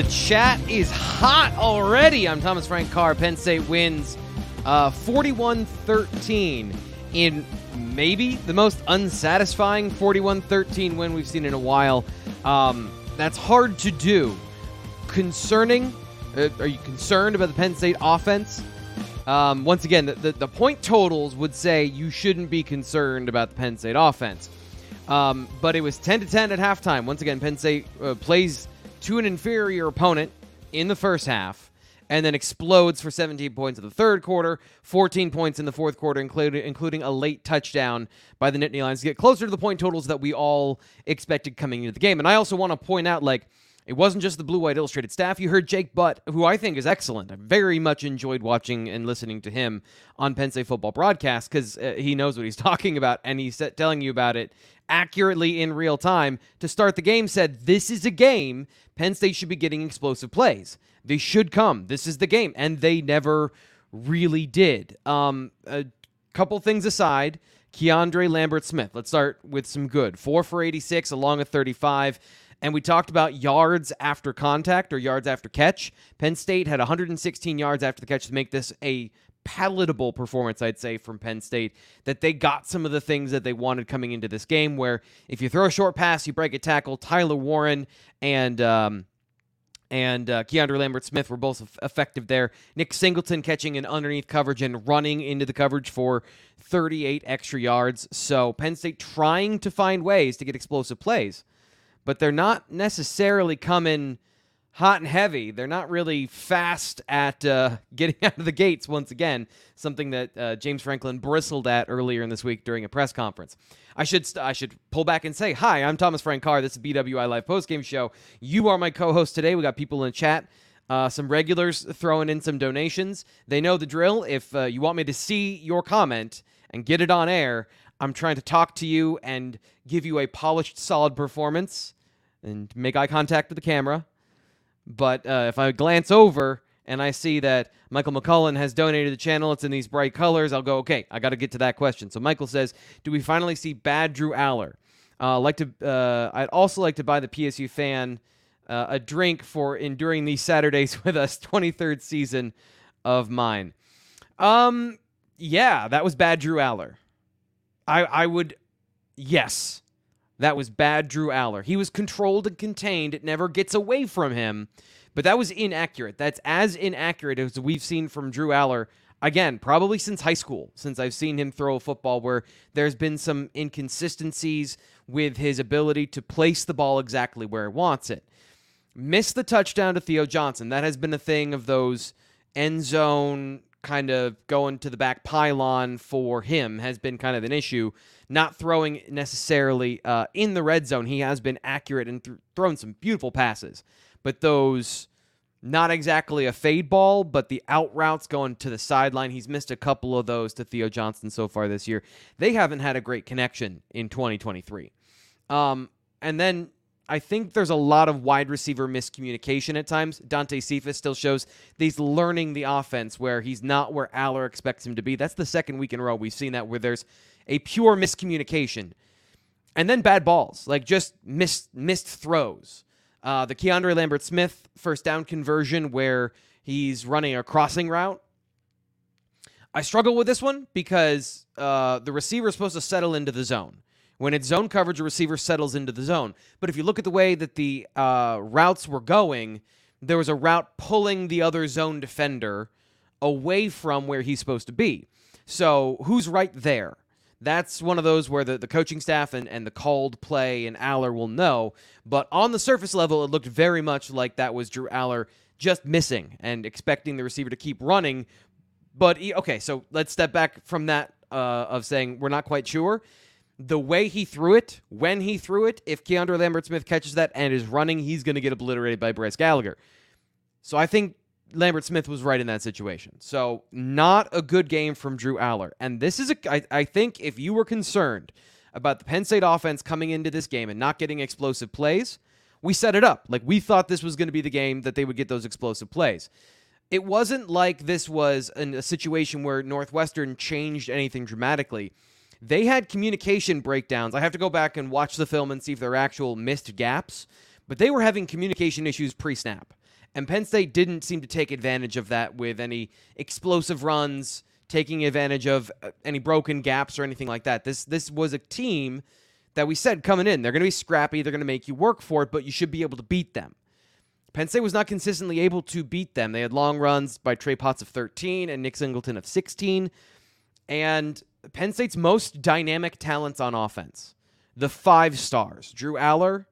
The chat is hot already. I'm Thomas Frank Carr. Penn State wins uh, 41 13 in maybe the most unsatisfying 41 13 win we've seen in a while. Um, that's hard to do. Concerning, uh, are you concerned about the Penn State offense? Um, once again, the, the, the, point totals would say you shouldn't be concerned about the Penn State offense. Um, but it was 10 to 10 at halftime. Once again, Penn State uh, plays to an inferior opponent in the first half and then explodes for 17 points in the third quarter, 14 points in the fourth quarter, including, including a late touchdown by the Nittany Lions to get closer to the point totals that we all expected coming into the game. And I also want to point out, like, it wasn't just the Blue White Illustrated staff. You heard Jake Butt, who I think is excellent. I very much enjoyed watching and listening to him on Penn State football broadcast because uh, he knows what he's talking about and he's telling you about it accurately in real time to start the game said this is a game Penn State should be getting explosive plays. They should come. This is the game. And they never really did. Um, a couple things aside, Keandre Lambert Smith. Let's start with some good. Four for 86, along with 35. And we talked about yards after contact or yards after catch. Penn State had 116 yards after the catch to make this a palatable performance, I'd say, from Penn State. That they got some of the things that they wanted coming into this game. Where if you throw a short pass, you break a tackle. Tyler Warren and um, and uh, Keandre Lambert Smith were both effective there. Nick Singleton catching an underneath coverage and running into the coverage for 38 extra yards. So Penn State trying to find ways to get explosive plays, but they're not necessarily coming hot and heavy. They're not really fast at uh, getting out of the gates once again, something that uh, James Franklin bristled at earlier in this week during a press conference. I should st- I should pull back and say, "Hi, I'm Thomas Frank Carr. This is BWI Live Postgame Show. You are my co-host today. We got people in chat." Uh, some regulars throwing in some donations. They know the drill. If uh, you want me to see your comment and get it on air, I'm trying to talk to you and give you a polished, solid performance and make eye contact with the camera but uh, if I glance over and I see that Michael McCullen has donated the channel, it's in these bright colors, I'll go, okay, I got to get to that question. So Michael says, do we finally see bad Drew Allar? Uh, like to, uh, I'd also like to buy the PSU fan uh, a drink for enduring these Saturdays with us. 23rd season of mine. Um, yeah, that was bad, Drew Allar. I I would, yes, that was bad, Drew Allar. He was controlled and contained. It never gets away from him, but that was inaccurate. That's as inaccurate as we've seen from Drew Allar. Again, probably since high school, since I've seen him throw a football where there's been some inconsistencies with his ability to place the ball exactly where he wants it. Missed the touchdown to Theo Johnson. That has been a thing of those end zone kind of going to the back pylon for him has been kind of an issue. Not throwing necessarily uh, in the red zone. He has been accurate and th- thrown some beautiful passes, but those not exactly a fade ball, but the out routes going to the sideline. He's missed a couple of those to Theo Johnson so far this year. They haven't had a great connection in 2023. Um, and then I think there's a lot of wide receiver miscommunication at times. Dante Cephas still shows he's learning the offense where he's not where Allar expects him to be. That's the second week in a row we've seen that where there's a pure miscommunication. And then bad balls, like just missed missed throws. Uh, the Keandre Lambert Smith first down conversion where he's running a crossing route. I struggle with this one because uh, the receiver is supposed to settle into the zone. When it's zone coverage, a receiver settles into the zone. But if you look at the way that the uh, routes were going, there was a route pulling the other zone defender away from where he's supposed to be. So who's right there? That's one of those where the, the coaching staff and, and the called play and Allar will know. But on the surface level, it looked very much like that was Drew Allar just missing and expecting the receiver to keep running. But okay, so let's step back from that uh, of saying we're not quite sure the way he threw it, when he threw it, if Keandre Lambert Smith catches that and is running, he's going to get obliterated by Bryce Gallagher. So I think Lambert Smith was right in that situation. So not a good game from Drew Allar. And this is a, I, I think if you were concerned about the Penn State offense coming into this game and not getting explosive plays, we set it up. Like we thought this was going to be the game that they would get those explosive plays. It wasn't like this was an, a situation where Northwestern changed anything dramatically they had communication breakdowns. I have to go back and watch the film and see if there are actual missed gaps, but they were having communication issues pre snap. And Penn State didn't seem to take advantage of that with any explosive runs, taking advantage of uh, any broken gaps or anything like that. This this was a team that we said coming in, they're going to be scrappy, they're going to make you work for it, but you should be able to beat them. Penn State was not consistently able to beat them. They had long runs by Trey Potts of 13 and Nick Singleton of 16. And Penn State's most dynamic talents on offense, the five stars, Drew Allar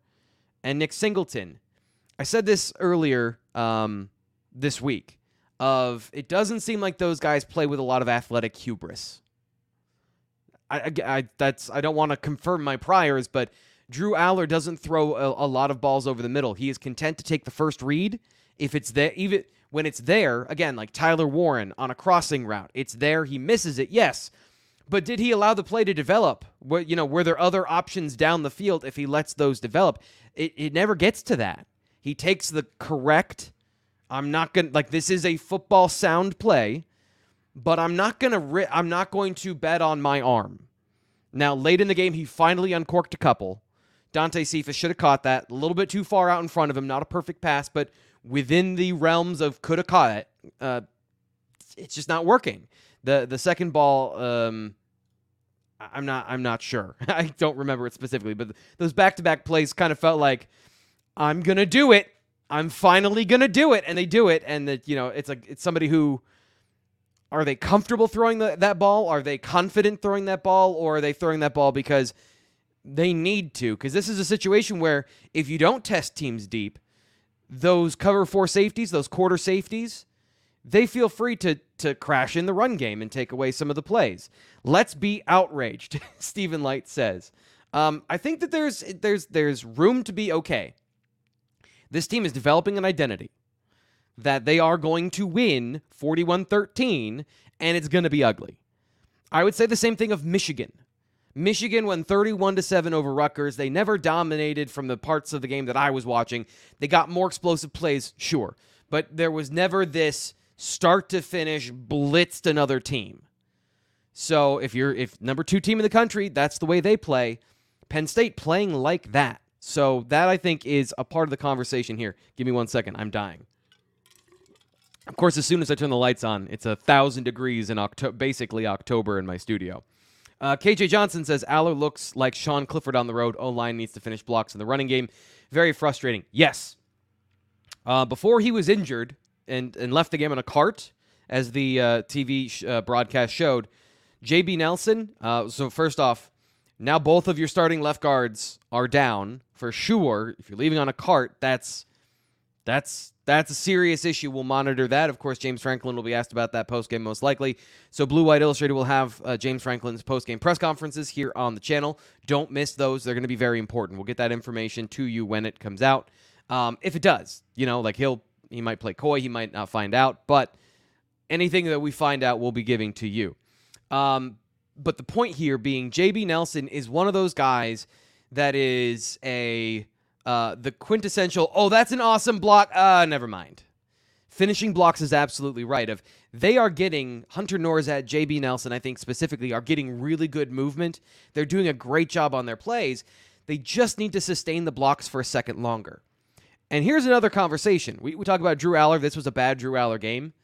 and Nick Singleton. I said this earlier um, this week. Of it doesn't seem like those guys play with a lot of athletic hubris. I, I, I that's I don't want to confirm my priors, but Drew Allar doesn't throw a, a, lot of balls over the middle. He is content to take the first read if it's there. Even when it's there, again, like Tyler Warren on a crossing route, it's there. He misses it, yes, but did he allow the play to develop? What you know, were there other options down the field if he lets those develop? It it never gets to that. He takes the correct. I'm not gonna like this is a football sound play, but I'm not gonna ri- I'm not going to bet on my arm. Now late in the game, he finally uncorked a couple. Dante Cephas should have caught that a little bit too far out in front of him. Not a perfect pass, but within the realms of could have caught it. Uh, it's just not working. The the second ball, um, I'm not I'm not sure. I don't remember it specifically, but those back to back plays kind of felt like I'm gonna do it. I'm finally gonna do it, and they do it, and that you know it's like it's somebody who are they comfortable throwing the, that ball? Are they confident throwing that ball, or are they throwing that ball because they need to? Because this is a situation where if you don't test teams deep, those cover four safeties, those quarter safeties, they feel free to to crash in the run game and take away some of the plays. Let's be outraged, Stephen Light says. Um, I think that there's there's there's room to be okay. This team is developing an identity that they are going to win 41-13 and it's going to be ugly. I would say the same thing of Michigan. Michigan won 31 to 7 over Rutgers. They never dominated from the parts of the game that I was watching. They got more explosive plays, sure, but there was never this start to finish blitzed another team. So if you're if number 2 team in the country, that's the way they play. Penn State playing like that. So that I think is a part of the conversation here. Give me one second. I'm dying. Of course, as soon as I turn the lights on, it's a thousand degrees in October, basically October in my studio. Uh, KJ Johnson says Allar looks like Sean Clifford on the road. O line needs to finish blocks in the running game. Very frustrating. Yes. Uh, before he was injured and, and left the game in a cart, as the uh, TV sh- uh, broadcast showed, JB Nelson. Uh, so, first off, now both of your starting left guards are down for sure. If you're leaving on a cart, that's that's that's a serious issue. We'll monitor that. Of course, James Franklin will be asked about that post game most likely. So, Blue White Illustrated will have uh, James Franklin's post game press conferences here on the channel. Don't miss those; they're going to be very important. We'll get that information to you when it comes out. Um, if it does, you know, like he'll he might play coy, he might not find out, but anything that we find out, we'll be giving to you. Um, but the point here being, JB Nelson is one of those guys that is a uh, the quintessential, oh, that's an awesome block. Uh, never mind. Finishing blocks is absolutely right. Of they are getting Hunter Nourzad, JB Nelson, I think specifically, are getting really good movement. They're doing a great job on their plays. They just need to sustain the blocks for a second longer. And here's another conversation. We, we talk about Drew Allar. This was a bad Drew Allar game.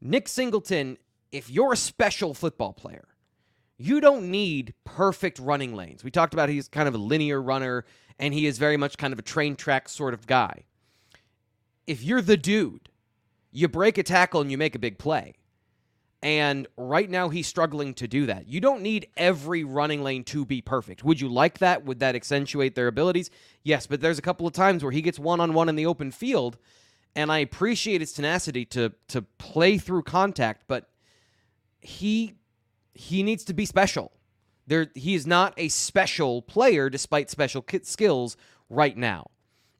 Nick Singleton, if you're a special football player, you don't need perfect running lanes. We talked about he's kind of a linear runner and he is very much kind of a train track sort of guy. If you're the dude, you break a tackle and you make a big play. And right now he's struggling to do that. You don't need every running lane to be perfect. Would you like that? Would that accentuate their abilities? Yes, but there's a couple of times where he gets one on one in the open field, and I appreciate his tenacity to to play through contact, but he he needs to be special. There, he is not a special player despite special skills right now.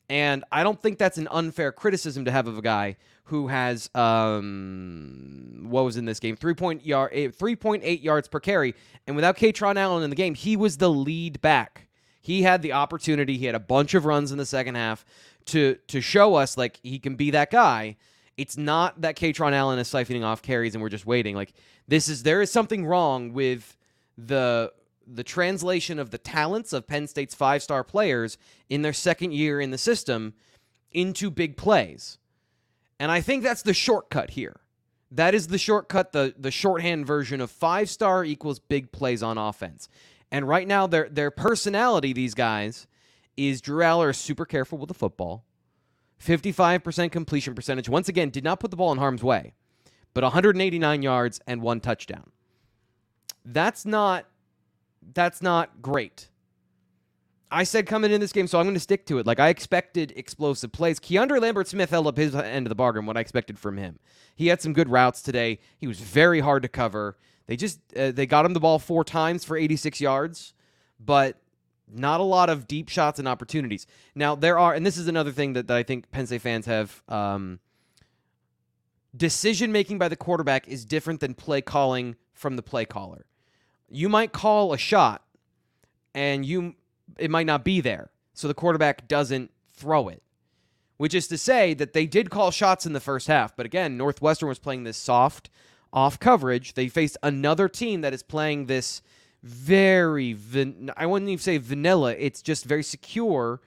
And I don't think that's an unfair criticism to have of a guy who has um, what was in this game three point yard eh, three point eight yards per carry, and without Kaytron Allen in the game, he was the lead back. He had the opportunity. He had a bunch of runs in the second half to to show us like he can be that guy. It's not that Kaytron Allen is siphoning off carries and we're just waiting. Like this is there is something wrong with the the translation of the talents of Penn State's five star players in their second year in the system into big plays. And I think that's the shortcut here. That is the shortcut, the, the shorthand version of five star equals big plays on offense. And right now, their their personality, these guys, is Drew Allar is super careful with the football. 55% completion percentage. Once again, did not put the ball in harm's way, but 189 yards and one touchdown. That's not that's not great. I said coming in this game, so I'm going to stick to it. Like I expected explosive plays. Keandre Lambert Smith held up his end of the bargain. What I expected from him, he had some good routes today. He was very hard to cover. They just uh, they got him the ball four times for 86 yards, but not a lot of deep shots and opportunities. Now there are, and this is another thing that, that I think Penn State fans have. Um, decision making by the quarterback is different than play calling from the play caller you might call a shot and you it might not be there. So the quarterback doesn't throw it. Which is to say that they did call shots in the first half, but again, Northwestern was playing this soft off coverage. They faced another team that is playing this very van- I wouldn't even say vanilla, it's just very secure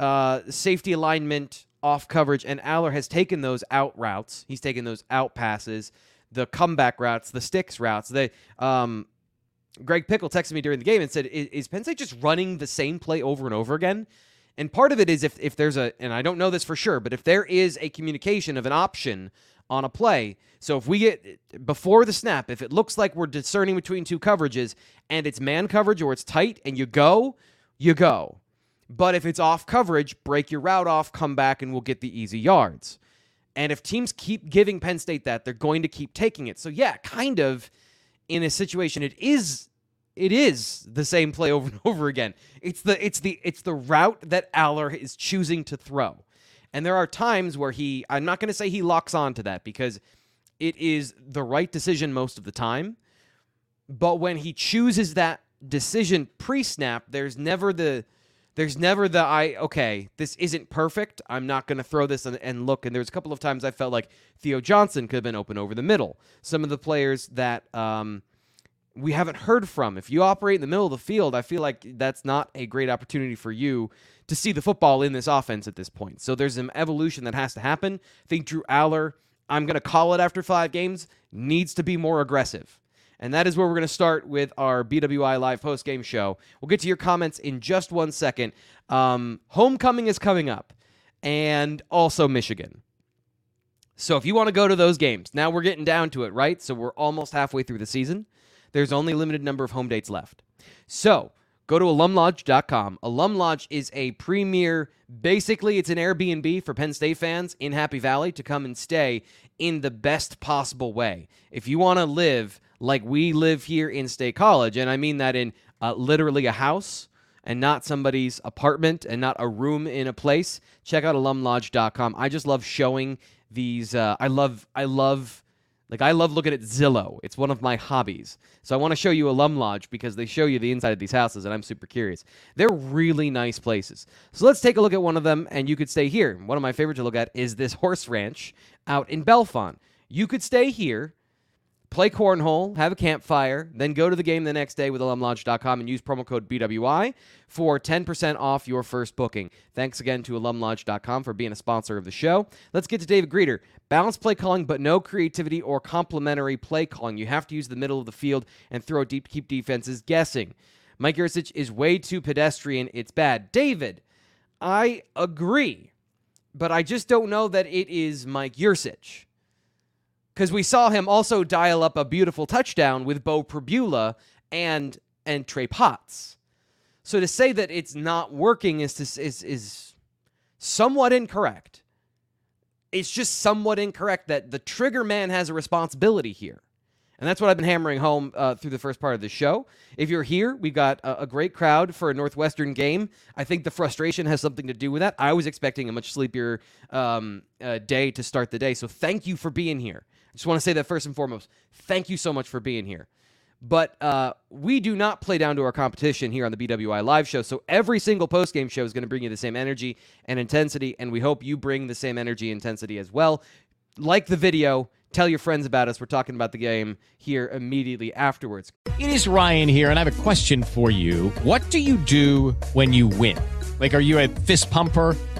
uh, safety alignment off coverage and Allar has taken those out routes. He's taken those out passes the comeback routes, the sticks routes. They um, Greg Pickle texted me during the game and said, is, "Is Penn State just running the same play over and over again?" And part of it is if if there's a and I don't know this for sure, but if there is a communication of an option on a play. So if we get before the snap, if it looks like we're discerning between two coverages and it's man coverage or it's tight and you go, you go. But if it's off coverage, break your route off, come back, and we'll get the easy yards. And if teams keep giving Penn State that, they're going to keep taking it. So yeah, kind of in a situation it is it is the same play over and over again. It's the it's the it's the route that Allar is choosing to throw. And there are times where he I'm not going to say he locks on to that because it is the right decision most of the time. But when he chooses that decision pre-snap, there's never the there's never the I okay, this isn't perfect. I'm not going to throw this and, and, look. And there's a couple of times I felt like Theo Johnson could have been open over the middle. Some of the players that um, we haven't heard from. If you operate in the middle of the field, I feel like that's not a great opportunity for you to see the football in this offense at this point. So there's an evolution that has to happen. I think Drew Allar, I'm going to call it after five games, needs to be more aggressive. And that is where we're going to start with our BWI Live post game show. We'll get to your comments in just one second. Um, homecoming is coming up, and also Michigan. So if you want to go to those games, now we're getting down to it, right? So we're almost halfway through the season. There's only a limited number of home dates left. So go to alumlodge.com. Alum Lodge is a premier, basically, it's an Airbnb for Penn State fans in Happy Valley to come and stay in the best possible way. If you want to live like we live here in State College, and I mean that in uh, literally a house and not somebody's apartment and not a room in a place, check out alumlodge.com. I just love showing these. Uh, I love, I love like I love looking at Zillow. It's one of my hobbies. So I want to show you Alum Lodge because they show you the inside of these houses and I'm super curious. They're really nice places. So let's take a look at one of them and you could stay here. One of my favorite to look at is this horse ranch out in Bellefonte. You could stay here play cornhole, have a campfire, then go to the game the next day with alumlodge.com and use promo code BWI for 10% off your first booking. Thanks again to alumlodge.com for being a sponsor of the show. Let's get to David Greeter. Balanced play calling, but no creativity or complementary play calling. You have to use the middle of the field and throw deep to keep defenses guessing. Mike Yurcich is way too pedestrian. It's bad. David, I agree, but I just don't know that it is Mike Yurcich because we saw him also dial up a beautiful touchdown with Beau Pribula and and Trey Potts. So to say that it's not working is to, is is somewhat incorrect. It's just somewhat incorrect that the trigger man has a responsibility here. And that's what I've been hammering home uh, through the first part of the show. If you're here, we've got a, a, great crowd for a Northwestern game. I think the frustration has something to do with that. I was expecting a much sleepier um, uh, day to start the day. So thank you for being here. Just want to say that first and foremost. Thank you so much for being here. But uh, we do not play down to our competition here on the BWI Live show. So every single post game show is going to bring you the same energy and intensity, and we hope you bring the same energy intensity as well. Like the video, tell your friends about us. We're talking about the game here immediately afterwards. It is Ryan here, and I have a question for you. What do you do when you win? Like, are you a fist pumper?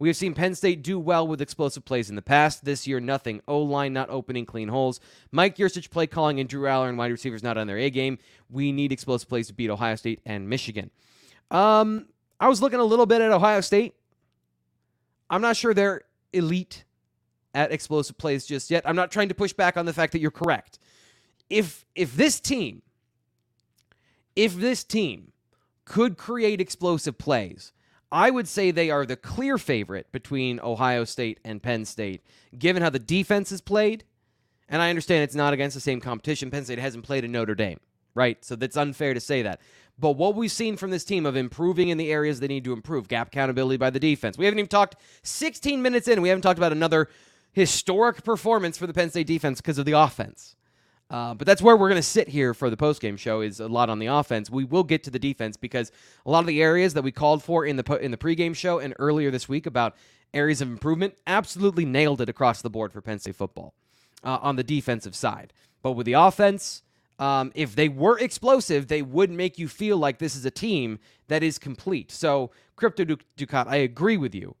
We have seen Penn State do well with explosive plays in the past. This year, nothing. O line not opening clean holes. Mike Yurcich play calling and Drew Allar and wide receivers not on their A game. We need explosive plays to beat Ohio State and Michigan. Um, I was looking a little bit at Ohio State. I'm not sure they're elite at explosive plays just yet. I'm not trying to push back on the fact that you're correct. If if this team, if this team could create explosive plays I would say they are the clear favorite between Ohio State and Penn State, given how the defense is played. And I understand it's not against the same competition. Penn State hasn't played in Notre Dame, right? So that's unfair to say that. But what we've seen from this team of improving in the areas they need to improve, gap accountability by the defense. We haven't even talked 16 minutes in. We haven't talked about another historic performance for the Penn State defense because of the offense. Uh, but that's where we're going to sit here for the postgame show is a lot on the offense. We will get to the defense because a lot of the areas that we called for in the po- in the pregame show and earlier this week about areas of improvement absolutely nailed it across the board for Penn State football uh, on the defensive side. But with the offense, um, if they were explosive, they would make you feel like this is a team that is complete. So, Crypto Ducat, I agree with you.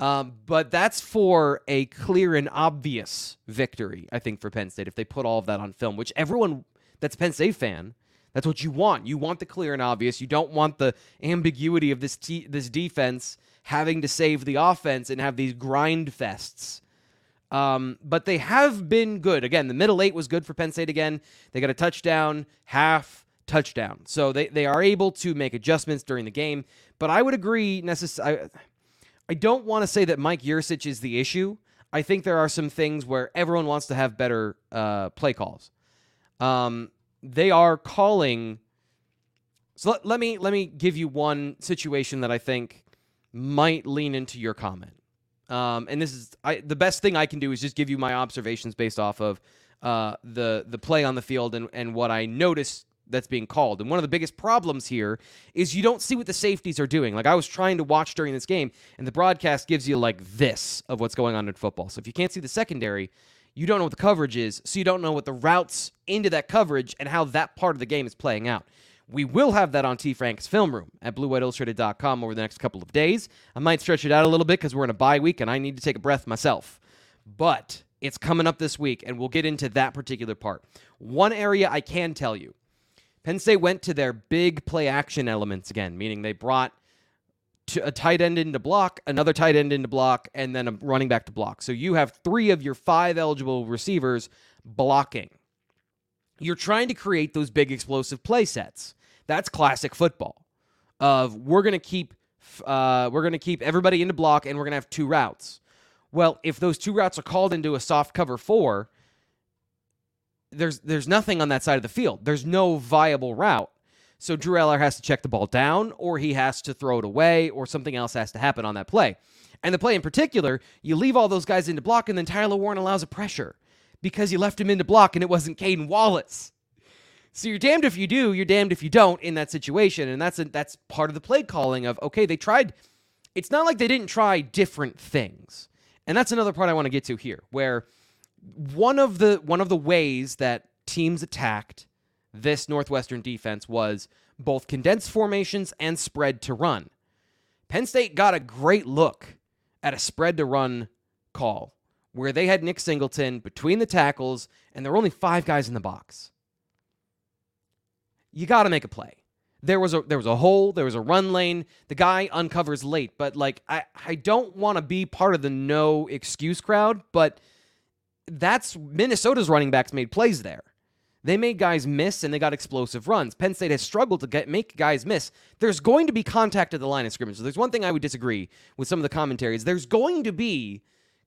Um, but that's for a clear and obvious victory, I think, for Penn State if they put all of that on film, which everyone that's Penn State fan, that's what you want. You want the clear and obvious. You don't want the ambiguity of this this defense having to save the offense and have these grind fests. Um, but they have been good. Again, the middle eight was good for Penn State again. They got a touchdown, half touchdown. So they, they are able to make adjustments during the game. But I would agree necessarily I don't want to say that Mike Yurcich is the issue. I think there are some things where everyone wants to have better uh, play calls. Um, they are calling So let, let me let me give you one situation that I think might lean into your comment. Um, and this is I, the best thing I can do is just give you my observations based off of uh, the the play on the field and, and what I noticed that's being called. And one of the biggest problems here is you don't see what the safeties are doing. Like I was trying to watch during this game, and the broadcast gives you like this of what's going on in football. So if you can't see the secondary, you don't know what the coverage is, so you don't know what the routes into that coverage and how that part of the game is playing out. We will have that on T. Frank's film room at bluewhiteillustrated.com over the next couple of days. I might stretch it out a little bit because we're in a bye week and I need to take a breath myself. But it's coming up this week, and we'll get into that particular part. One area I can tell you Penn State went to their big play action elements again, meaning they brought a tight end into block, another tight end into block, and then a running back to block. So you have three of your five eligible receivers blocking. You're trying to create those big explosive play sets. That's classic football. Of we're gonna keep uh, we're gonna keep everybody into block, and we're gonna have two routes. Well, if those two routes are called into a soft cover four, there's there's nothing on that side of the field. There's no viable route. So Drew Allar has to check the ball down, or he has to throw it away, or something else has to happen on that play. And the play in particular, you leave all those guys into block, and then Tyler Warren allows a pressure because you left him into block, and it wasn't Caedan Wallace. So you're damned if you do, you're damned if you don't in that situation, and that's a, that's part of the play calling of okay, they tried. It's not like they didn't try different things, and that's another part I want to get to here, where one of the one of the ways that teams attacked this Northwestern defense was both condensed formations and spread to run. Penn State got a great look at a spread to run call where they had Nick Singleton between the tackles and there were only five guys in the box. You got to make a play. There was a there was a hole, there was a run lane. The guy uncovers late, but like I I don't want to be part of the no excuse crowd, but that's Minnesota's running backs made plays there. They made guys miss and they got explosive runs. Penn State has struggled to get make guys miss. There's going to be contact at the line of scrimmage. So there's one thing I would disagree with some of the commentaries. There's going to be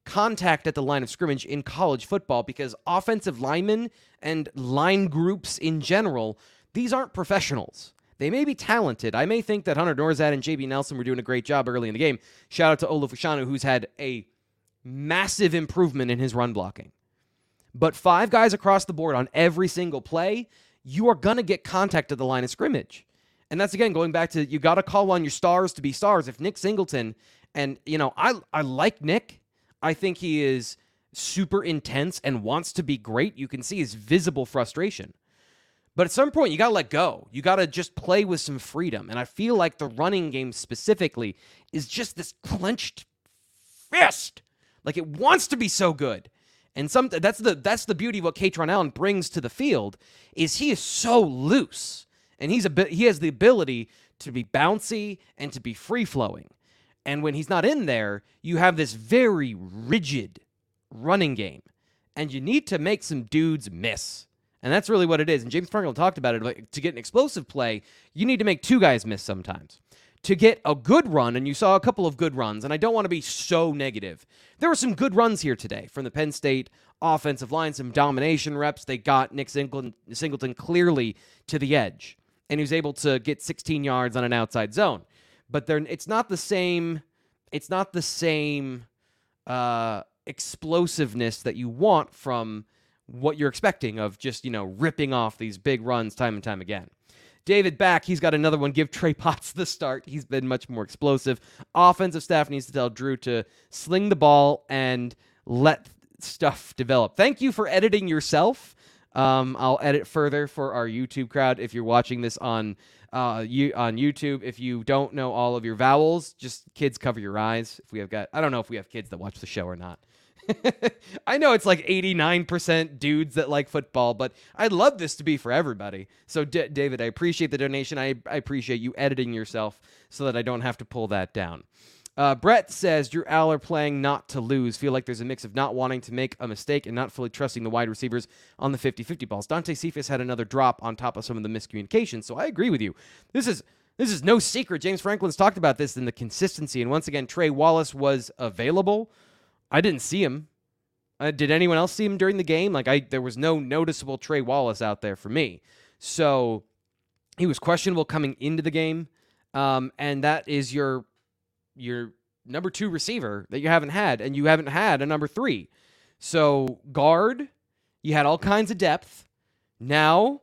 contact at the line of scrimmage in college football because offensive linemen and line groups in general, these aren't professionals. They may be talented. I may think that Hunter Nourzad and JB Nelson were doing a great job early in the game. Shout out to Olu Fashanu, who's had a massive improvement in his run blocking. But five guys across the board on every single play, you are going to get contact at the line of scrimmage. And that's again going back to you got to call on your stars to be stars. If Nick Singleton, and you know, I I like Nick. I think he is super intense and wants to be great. You can see his visible frustration. But at some point, you got to let go. You got to just play with some freedom. And I feel like the running game specifically is just this clenched fist. Like it wants to be so good. And some that's the that's the beauty of what Kaytron Allen brings to the field is he is so loose and he's a bit he has the ability to be bouncy and to be free flowing. And when he's not in there, you have this very rigid running game. And you need to make some dudes miss. And that's really what it is. And James Franklin talked about it. Like, to get an explosive play, you need to make two guys miss sometimes to get a good run, and you saw a couple of good runs, and I don't want to be so negative. There were some good runs here today from the Penn State offensive line, some domination reps. They got Nick Singleton, clearly to the edge, and he was able to get 16 yards on an outside zone. But it's not the same. It's not the same uh, explosiveness that you want from what you're expecting of just you know ripping off these big runs time and time again. David back. He's got another one. Give Trey Potts the start. He's been much more explosive. Offensive staff needs to tell Drew to sling the ball and let stuff develop. Thank you for editing yourself. Um, I'll edit further for our YouTube crowd. If you're watching this on uh, you on YouTube, if you don't know all of your vowels, just kids cover your eyes. If we have got, I don't know if we have kids that watch the show or not. I know it's like 89% dudes that like football, but I'd love this to be for everybody. So, D- David, I appreciate the donation. I, I appreciate you editing yourself so that I don't have to pull that down. Uh, Brett says Drew Allar playing not to lose. Feel like there's a mix of not wanting to make a mistake and not fully trusting the wide receivers on the 50 50 balls. Dante Cephas had another drop on top of some of the miscommunications, So I agree with you. This is. This is no secret. James Franklin's talked about this in the consistency. And once again, Trey Wallace was available I didn't see him. Uh, did anyone else see him during the game? Like I, there was no noticeable Trey Wallace out there for me. So he was questionable coming into the game, um, and that is your your number two receiver that you haven't had, and you haven't had a number three. So guard, you had all kinds of depth. Now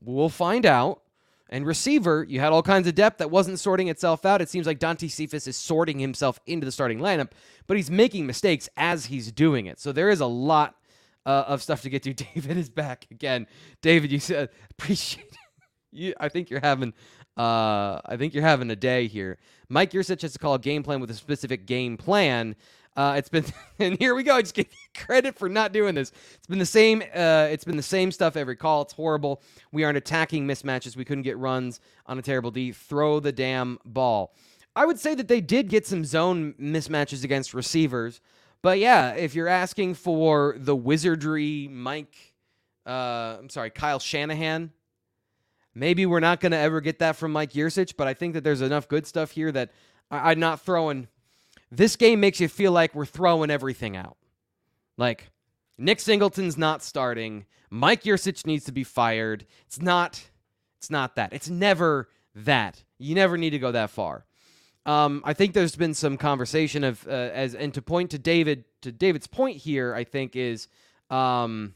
we'll find out. And receiver, you had all kinds of depth that wasn't sorting itself out. It seems like Dante Cephas is sorting himself into the starting lineup, but he's making mistakes as he's doing it. So there is a lot uh, of stuff to get to. David is back again. David, you said appreciate you. I think you're having, uh, I think you're having a day here. Mike Yurcich has to call a game plan with a specific game plan. Uh, it's been, and here we go. I just give you credit for not doing this. It's been the same. Uh, it's been the same stuff every call. It's horrible. We aren't attacking mismatches. We couldn't get runs on a terrible D. Throw the damn ball. I would say that they did get some zone mismatches against receivers, but yeah, if you're asking for the wizardry, Mike, uh, I'm sorry, Kyle Shanahan. Maybe we're not going to ever get that from Mike Yurcich, but I think that there's enough good stuff here that I- I'm not throwing this game makes you feel like we're throwing everything out. Like Nick Singleton's not starting. Mike Yurcich needs to be fired. It's not. It's not that. It's never that. You never need to go that far. Um, I think there's been some conversation of uh, as and to point to David to David's point here. I think is um,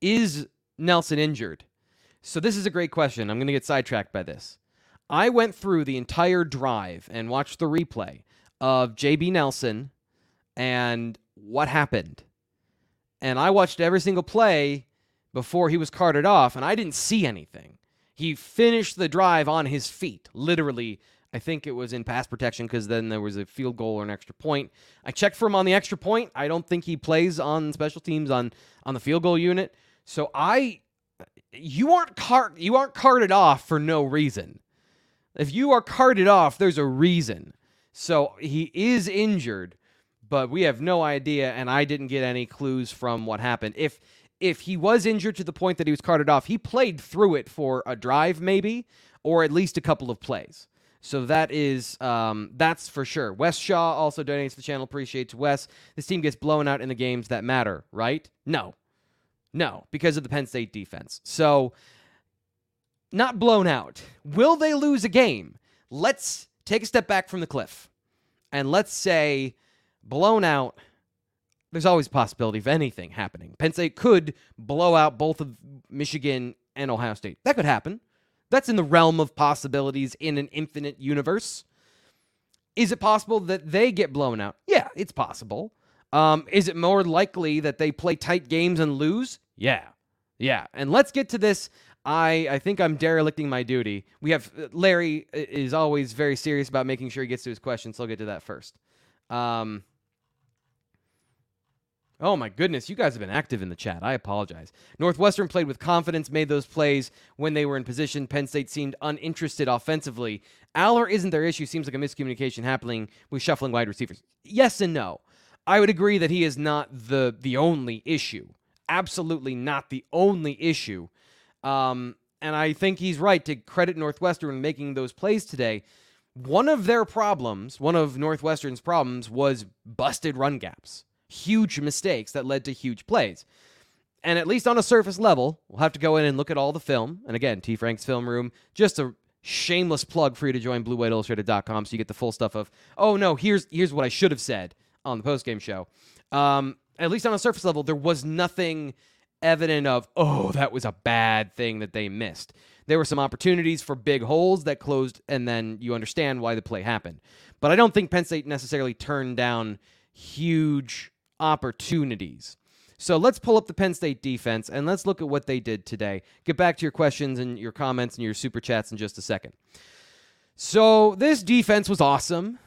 is Nelson injured? So this is a great question. I'm going to get sidetracked by this. I went through the entire drive and watched the replay of JB Nelson and what happened. And I watched every single play before he was carted off, and I didn't see anything. He finished the drive on his feet, literally. I think it was in pass protection because then there was a field goal or an extra point. I checked for him on the extra point. I don't think he plays on special teams on on the field goal unit. So I, you aren't cart you aren't carted off for no reason. If you are carted off, there's a reason. So he is injured, but we have no idea, and I didn't get any clues from what happened. If if he was injured to the point that he was carted off, he played through it for a drive, maybe, or at least a couple of plays. So that is um, that's for sure. Wes Shaw also donates to the channel. Appreciates Wes. This team gets blown out in the games that matter, right? No, no, because of the Penn State defense. So not blown out. Will they lose a game? Let's take a step back from the cliff and let's say blown out. There's always a possibility of anything happening. Penn State could blow out both of Michigan and Ohio State. That could happen. That's in the realm of possibilities in an infinite universe. Is it possible that they get blown out? Yeah, it's possible. Um, is it more likely that they play tight games and lose? Yeah. Yeah. And let's get to this. I, I think I'm derelicting my duty. We have Larry is always very serious about making sure he gets to his questions, so I'll get to that first. Um, oh my goodness, you guys have been active in the chat. I apologize. Northwestern played with confidence, made those plays when they were in position. Penn State seemed uninterested offensively. Allar isn't their issue. Seems like a miscommunication happening with shuffling wide receivers. Yes and no. I would agree that he is not the the only issue. Absolutely not the only issue. Um, and I think he's right to credit Northwestern making those plays today. One of their problems, one of Northwestern's problems, was busted run gaps, huge mistakes that led to huge plays. And at least on a surface level, we'll have to go in and look at all the film. And again, T. Frank's Film Room, just a shameless plug for you to join BlueWhiteIllustrated.com so you get the full stuff of, oh no, here's here's what I should have said on the postgame show. Um, at least on a surface level, there was nothing evident of, oh, that was a bad thing that they missed. There were some opportunities for big holes that closed, and then you understand why the play happened. But I don't think Penn State necessarily turned down huge opportunities. So let's pull up the Penn State defense and let's look at what they did today. Get back to your questions and your comments and your super chats in just a second. So this defense was awesome.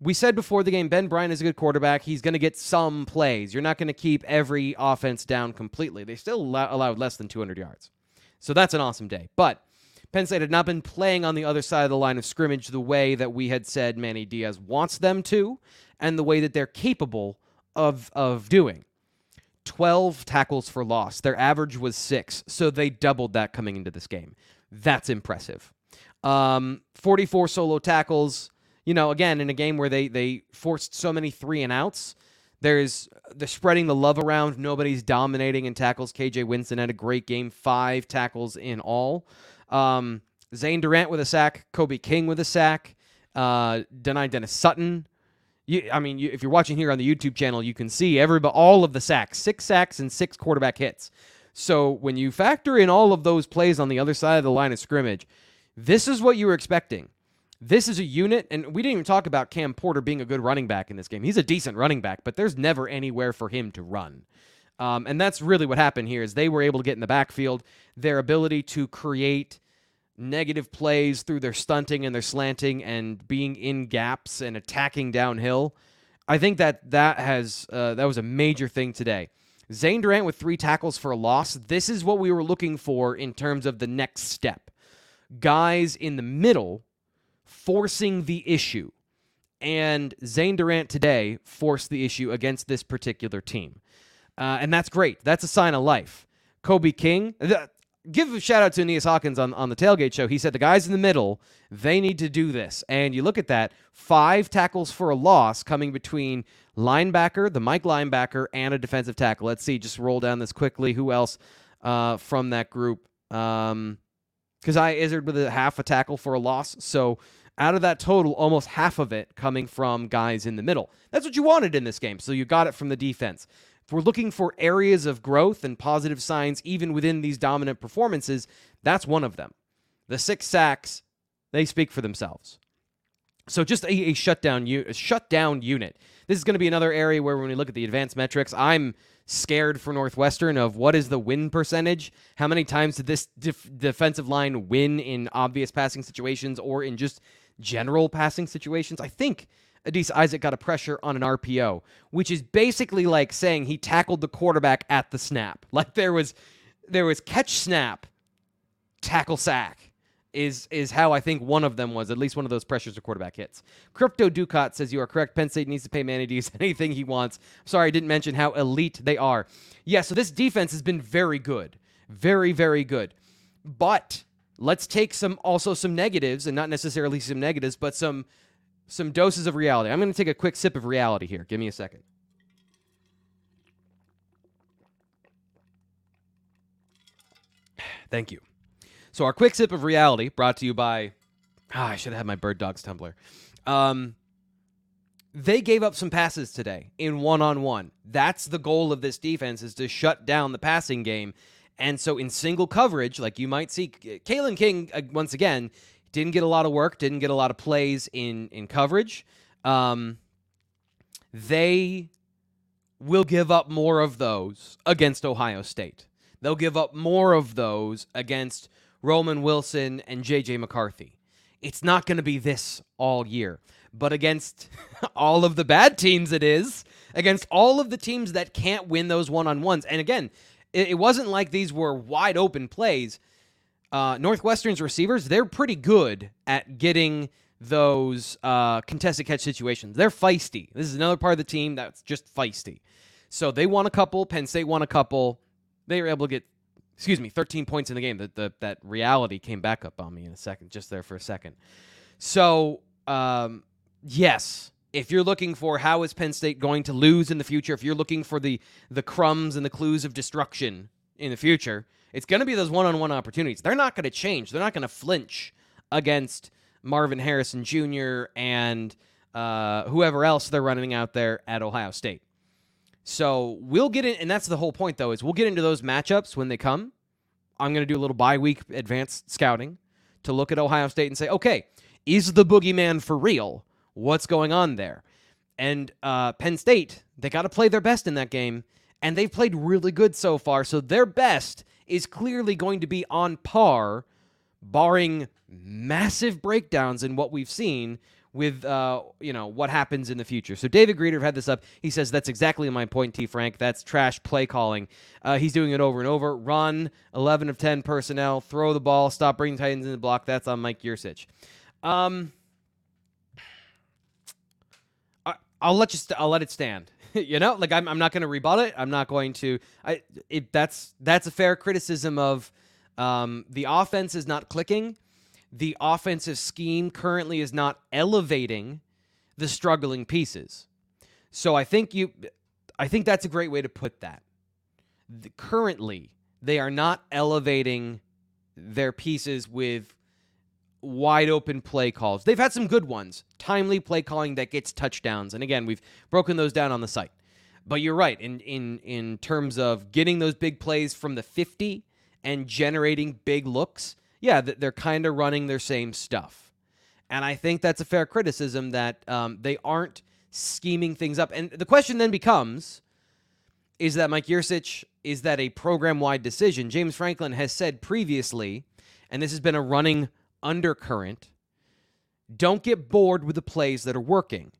We said before the game, Ben Bryant is a good quarterback. He's going to get some plays. You're not going to keep every offense down completely. They still allow- allowed less than 200 yards. So that's an awesome day. But Penn State had not been playing on the other side of the line of scrimmage the way that we had said Manny Diaz wants them to and the way that they're capable of, of doing. 12 tackles for loss. Their average was six, so they doubled that coming into this game. That's impressive. Um, 44 solo tackles. You know, again, in a game where they they forced so many three and outs, there's they're spreading the love around. Nobody's dominating in tackles. KJ Winston had a great game, five tackles in all. Um, Zane Durant with a sack, Kobe King with a sack, uh, Dennis Sutton. You, I mean, you, if you're watching here on the YouTube channel, you can see everybody, all of the sacks, six sacks and six quarterback hits. So when you factor in all of those plays on the other side of the line of scrimmage, this is what you were expecting. This is a unit, and we didn't even talk about Cam Porter being a good running back in this game. He's a decent running back, but there's never anywhere for him to run. Um, and that's really what happened here is they were able to get in the backfield. Their ability to create negative plays through their stunting and their slanting and being in gaps and attacking downhill. I think that that has uh, that was a major thing today. Zane Durant with three tackles for a loss. This is what we were looking for in terms of the next step. Guys in the middle forcing the issue. And Zane Durant today forced the issue against this particular team. Uh, and that's great. That's a sign of life. Kobe King, give a shout out to Aeneas Hawkins on, on the tailgate show. He said the guys in the middle, they need to do this. And you look at that five tackles for a loss coming between linebacker, the Mike linebacker, and a defensive tackle. Let's see, just roll down this quickly. Who else uh, from that group? Um, Coziah Izzard with a half a tackle for a loss. So out of that total, almost half of it coming from guys in the middle. That's what you wanted in this game. So you got it from the defense. If we're looking for areas of growth and positive signs, even within these dominant performances, that's one of them. The six sacks, they speak for themselves. So just a, a shutdown, shutdown unit. This is going to be another area where when we look at the advanced metrics, I'm scared for Northwestern of what is the win percentage? How many times did this def- defensive line win in obvious passing situations or in just general passing situations? I think Adisa Isaac got a pressure on an RPO, which is basically like saying he tackled the quarterback at the snap. Like there was there was catch snap, tackle sack is is how I think one of them was. At least one of those pressures or quarterback hits. Crypto Ducat says you are correct. Penn State needs to pay Diaz anything he wants. Sorry, I didn't mention how elite they are. Yeah, so this defense has been very good, very very good. But let's take some also some negatives, and not necessarily some negatives, but some some doses of reality. I'm going to take a quick sip of reality here. Give me a second. Thank you. So our quick sip of reality, brought to you by, ah, I should have had my Bird Dogs tumbler. Um, they gave up some passes today in one on one. That's the goal of this defense is to shut down the passing game. And so in single coverage, like you might see, Kalen King uh, once again didn't get a lot of work, didn't get a lot of plays in in coverage. Um, they will give up more of those against Ohio State. They'll give up more of those against Roman Wilson, and JJ McCarthy. It's not going to be this all year. But against all of the bad teams, it is. Against all of the teams that can't win those one on ones. And again, it, it, wasn't like these were wide open plays. Uh, Northwestern's receivers, they're pretty good at getting those uh, contested catch situations. They're feisty. This is another part of the team that's just feisty. So they won a couple. Penn State won a couple. They were able to get excuse me, 13 points in the game. That the, that reality came back up on me in a second, just there for a second. So, um, yes, if you're looking for how is Penn State going to lose in the future, if you're looking for the the crumbs and the clues of destruction in the future, it's going to be those one-on-one opportunities. They're not going to change. They're not going to flinch against Marvin Harrison Jr. and uh, whoever else they're running out there at Ohio State. So we'll get in, and that's the whole point, though, is we'll get into those matchups when they come. I'm going to do a little bye week advanced scouting to look at Ohio State and say, okay, is the boogeyman for real? What's going on there? And uh, Penn State, they got to play their best in that game, and they've played really good so far. So their best is clearly going to be on par, barring massive breakdowns in what we've seen with uh, you know what happens in the future. So David Greeter had this up. He says that's exactly my point, T. Frank. That's trash play calling. Uh, he's doing it over and over. Run eleven of ten personnel. Throw the ball. Stop bringing tight ends in the block. That's on Mike Yurcich. Um, I, will let you. St- I'll let it stand. you know, like I'm. I'm not going to rebut it. I'm not going to. I. It, that's that's a fair criticism of. Um, the offense is not clicking the offensive scheme currently is not elevating the struggling pieces. So I think you I think that's a great way to put that. The, currently, they are not elevating their pieces with wide open play calls. They've had some good ones, timely play calling that gets touchdowns. And again, we've broken those down on the site. But you're right in in in terms of getting those big plays from the 50 and generating big looks. Yeah, they're kind of running their same stuff. And I think that's a fair criticism that um, they aren't scheming things up. And the question then becomes is that Mike Yurcich, is that a program wide decision? James Franklin has said previously, and this has been a running undercurrent, don't get bored with the plays that are working.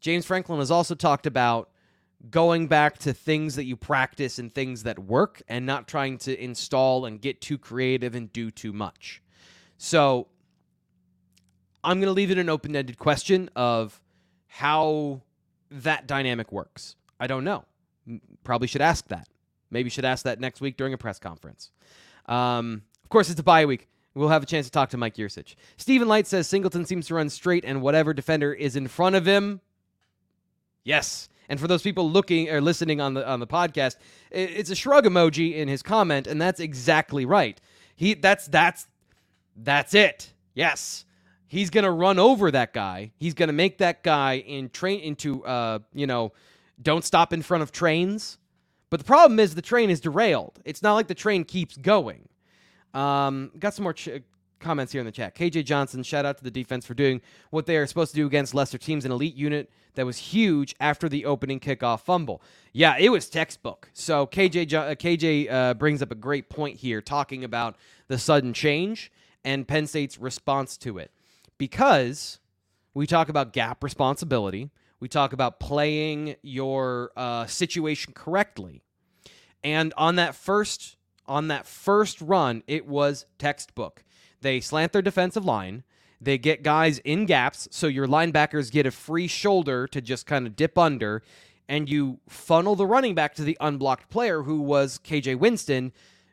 James Franklin has also talked about going back to things that you practice and things that work and not trying to install and get too creative and do too much. So I'm going to leave it an open ended question of how that dynamic works. I don't know. Probably should ask that. Maybe should ask that next week during a press conference. Um, of course, it's a bye week. We'll have a chance to talk to Mike Yurcich. Stephen Light says Singleton seems to run straight and whatever defender is in front of him. Yes. And for those people looking or listening on the on the podcast, it's a shrug emoji in his comment, and that's exactly right. He that's that's that's it. Yes. He's gonna run over that guy. He's gonna make that guy in train into uh, you know, don't stop in front of trains. But the problem is the train is derailed. It's not like the train keeps going. Um, got some more ch- comments here in the chat. KJ Johnson, shout out to the defense for doing what they are supposed to do against lesser teams. An elite unit that was huge after the opening kickoff fumble. Yeah, it was textbook. So KJ uh, KJ uh, brings up a great point here, talking about the sudden change and Penn State's response to it, because we talk about gap responsibility. We talk about playing your uh, situation correctly, and on that first on that first run, it was textbook. They slant their defensive line. They get guys in gaps, so your linebackers get a free shoulder to just kind of dip under, and you funnel the running back to the unblocked player who was KJ Winston,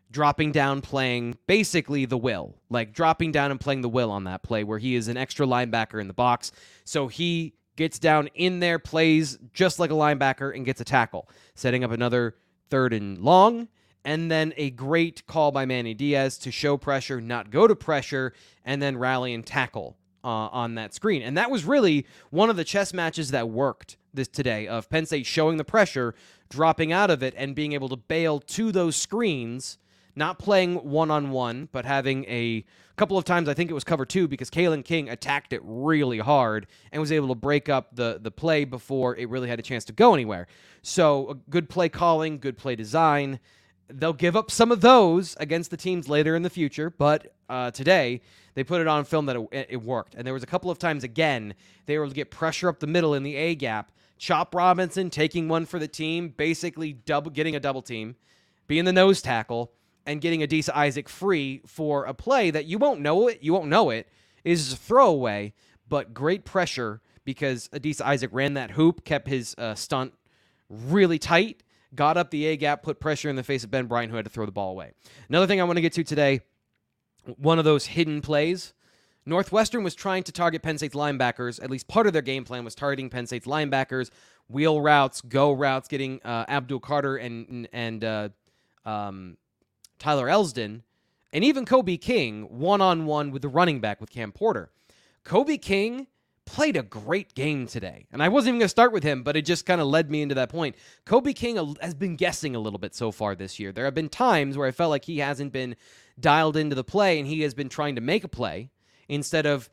dropping down playing basically the will, like dropping down and playing the will on that play where he is an extra linebacker in the box. So he gets down in there, plays just like a linebacker, and gets a tackle, setting up another third and long and then a great call by Manny Diaz to show pressure, not go to pressure, and then rally and tackle uh, on that screen. And that was really one of the chess matches that worked this today of Penn State showing the pressure, dropping out of it, and being able to bail to those screens, not playing one on one, but having a couple of times I think it was cover two because Kalen King attacked it really hard and was able to break up the the play before it really had a chance to go anywhere. So good play calling, good play design they'll give up some of those against the teams later in the future, but uh, today they put it on film that it, it, worked. And there was a couple of times again they were to get pressure up the middle in the A gap. Chop Robinson taking one for the team, basically double getting a double team, being the nose tackle, and getting Adisa Isaac free for a play that you won't know it. You won't know it is a throwaway, but great pressure because Adisa Isaac ran that hoop, kept his uh, stunt really tight got up the A gap, put pressure in the face of Ben Bryant, who had to throw the ball away. Another thing I want to get to today one of those hidden plays. Northwestern was trying to target Penn State's linebackers. At least part of their game plan was targeting Penn State's linebackers, wheel routes, go routes, getting uh, Abdul Carter and and uh, um, Tyler Elsdon, and even Kobe King one on one with the running back with Cam Porter. Kobe King played a great game today. And I wasn't even going to start with him, but it just kind of led me into that point. Kobe King has been guessing a little bit so far this year. There have been times where I felt like he hasn't been dialed into the play and he has been trying to make a play instead of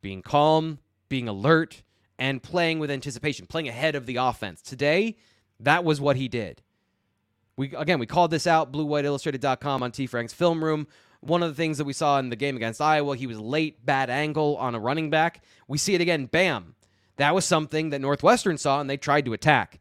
being calm, being alert, and playing with anticipation, playing ahead of the offense. Today, that was what he did. We again, we called this out bluewhiteillustrated.com on T Frank's film room. One of the things that we saw in the game against Iowa, he was late, bad angle on a running back. We see it again, bam. That was something that Northwestern saw and they tried to attack.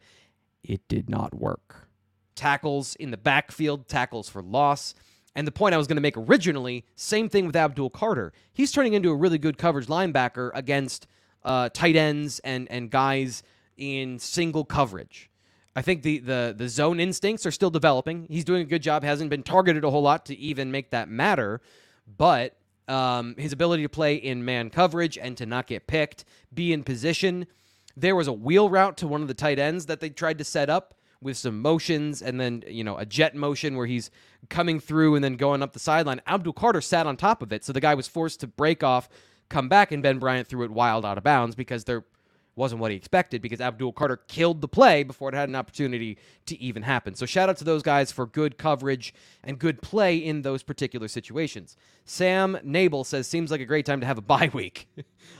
It did not work. Tackles in the backfield, tackles for loss. And the point I was going to make originally, same thing with Abdul Carter. He's turning into a really good coverage linebacker against uh, tight ends and, and guys in single coverage. I think the, the the zone instincts are still developing. He's doing a good job. Hasn't been targeted a whole lot to even make that matter, but um, his ability to play in man coverage and to not get picked, be in position. There was a wheel route to one of the tight ends that they tried to set up with some motions and then, you know, a jet motion where he's coming through and then going up the sideline. Abdul Carter sat on top of it. So the guy was forced to break off, come back, and Ben Bryant threw it wild out of bounds because there wasn't what he expected because Abdul Carter killed the play before it had an opportunity to even happen. So shout out to those guys for good coverage and good play in those particular situations. Sam Nabel says seems like a great time to have a bye week.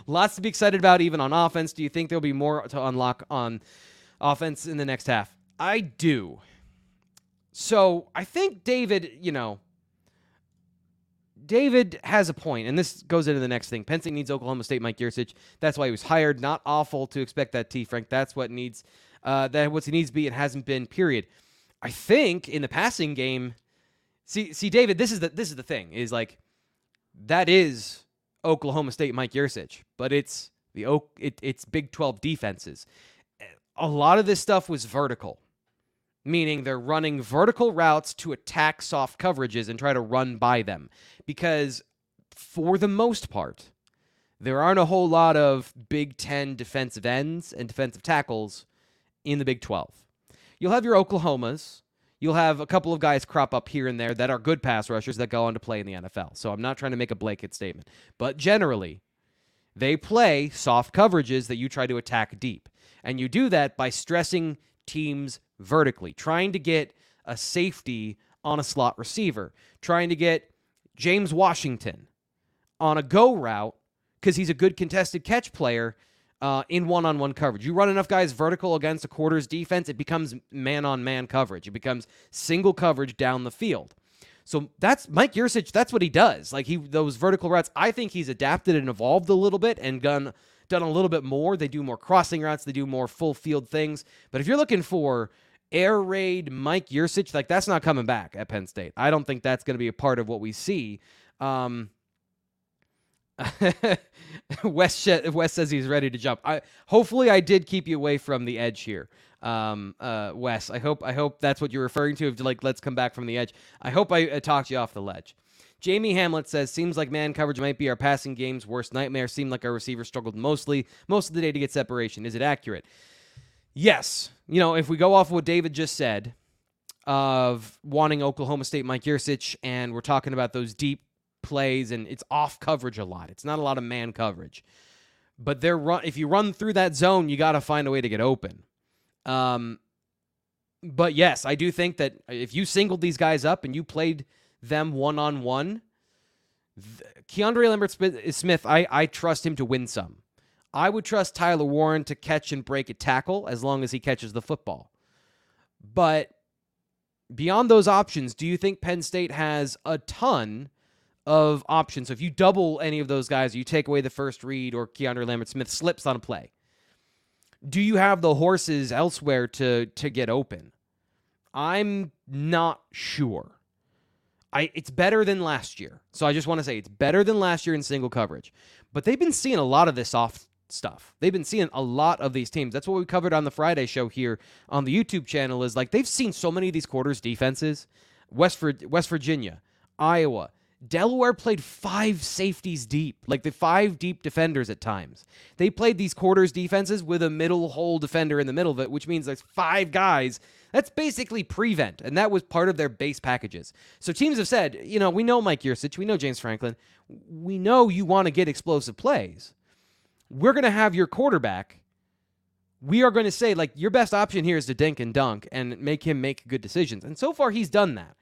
Lots to be excited about even on offense. Do you think there'll be more to unlock on offense in the next half? I do. So I think David, you know, David has a point, and this goes into the next thing. Penn State needs Oklahoma State Mike Yurcich. That's why he was hired. Not awful to expect that T. Frank. That's what needs. Uh, that what he needs to be. It hasn't been. Period. I think in the passing game. See, see, David. This is the this is the thing. Is like that is Oklahoma State Mike Yurcich, but it's the Oak. It, it's Big Twelve defenses. A lot of this stuff was vertical meaning they're running vertical routes to attack soft coverages and try to run by them. Because for the most part, there aren't a whole lot of Big Ten defensive ends and defensive tackles in the Big 12. You'll have your Oklahomas. You'll have a couple of guys crop up here and there that are good pass rushers that go on to play in the NFL. So I'm not trying to make a blanket statement. But generally, they play soft coverages that you try to attack deep. And you do that by stressing teams vertically, trying to get a safety on a slot receiver, trying to get James Washington on a go route because he's a good contested catch player uh, in one on one coverage. You run enough guys vertical against a quarter's defense, it becomes man on man coverage. It becomes single coverage down the field. So that's Mike Yurcich. That's what he does. Like he those vertical routes. I think he's adapted and evolved a little bit and done done a little bit more. They do more crossing routes. They do more full field things. But if you're looking for air raid Mike Yurcich, like that's not coming back at Penn State. I don't think that's going to be a part of what we see. Um, Wes, Wes says he's ready to jump. I hopefully I did keep you away from the edge here, um, uh, Wes. I hope I hope that's what you're referring to. Of like, let's come back from the edge. I hope I uh, talked you off the ledge. Jamie Hamlet says, seems like man coverage might be our passing game's worst nightmare. Seemed like our receivers struggled mostly most of the day to get separation. Is it accurate? Yes. You know, if we go off what David just said of wanting Oklahoma State Mike Yurcich, and we're talking about those deep plays, and it's off coverage a lot. It's not a lot of man coverage. But they're run if you run through that zone, you got to find a way to get open. Um, but yes, I do think that if you singled these guys up and you played them one on one, Keandre Lambert Smith, I, I trust him to win some. I would trust Tyler Warren to catch and break a tackle as long as he catches the football. But beyond those options, do you think Penn State has a ton of options? So if you double any of those guys, you take away the first read or Keandre Lambert Smith slips on a play. Do you have the horses elsewhere to to get open? I'm not sure. I it's better than last year. So I just want to say it's better than last year in single coverage. But they've been seeing a lot of this off stuff. They've been seeing a lot of these teams. That's what we covered on the Friday show here on the YouTube channel is like they've seen so many of these quarters defenses. West West Virginia, Iowa, Delaware played five safeties deep, like the five deep defenders at times. They played these quarters defenses with a middle hole defender in the middle of it, which means there's five guys. That's basically prevent, and that was part of their base packages. So teams have said, you know, we know Mike Yurcich, we know James Franklin, we know you want to get explosive plays we're going to have your quarterback. We are going to say, like, your best option here is to dink and dunk and make him make good decisions. And so far, he's done that.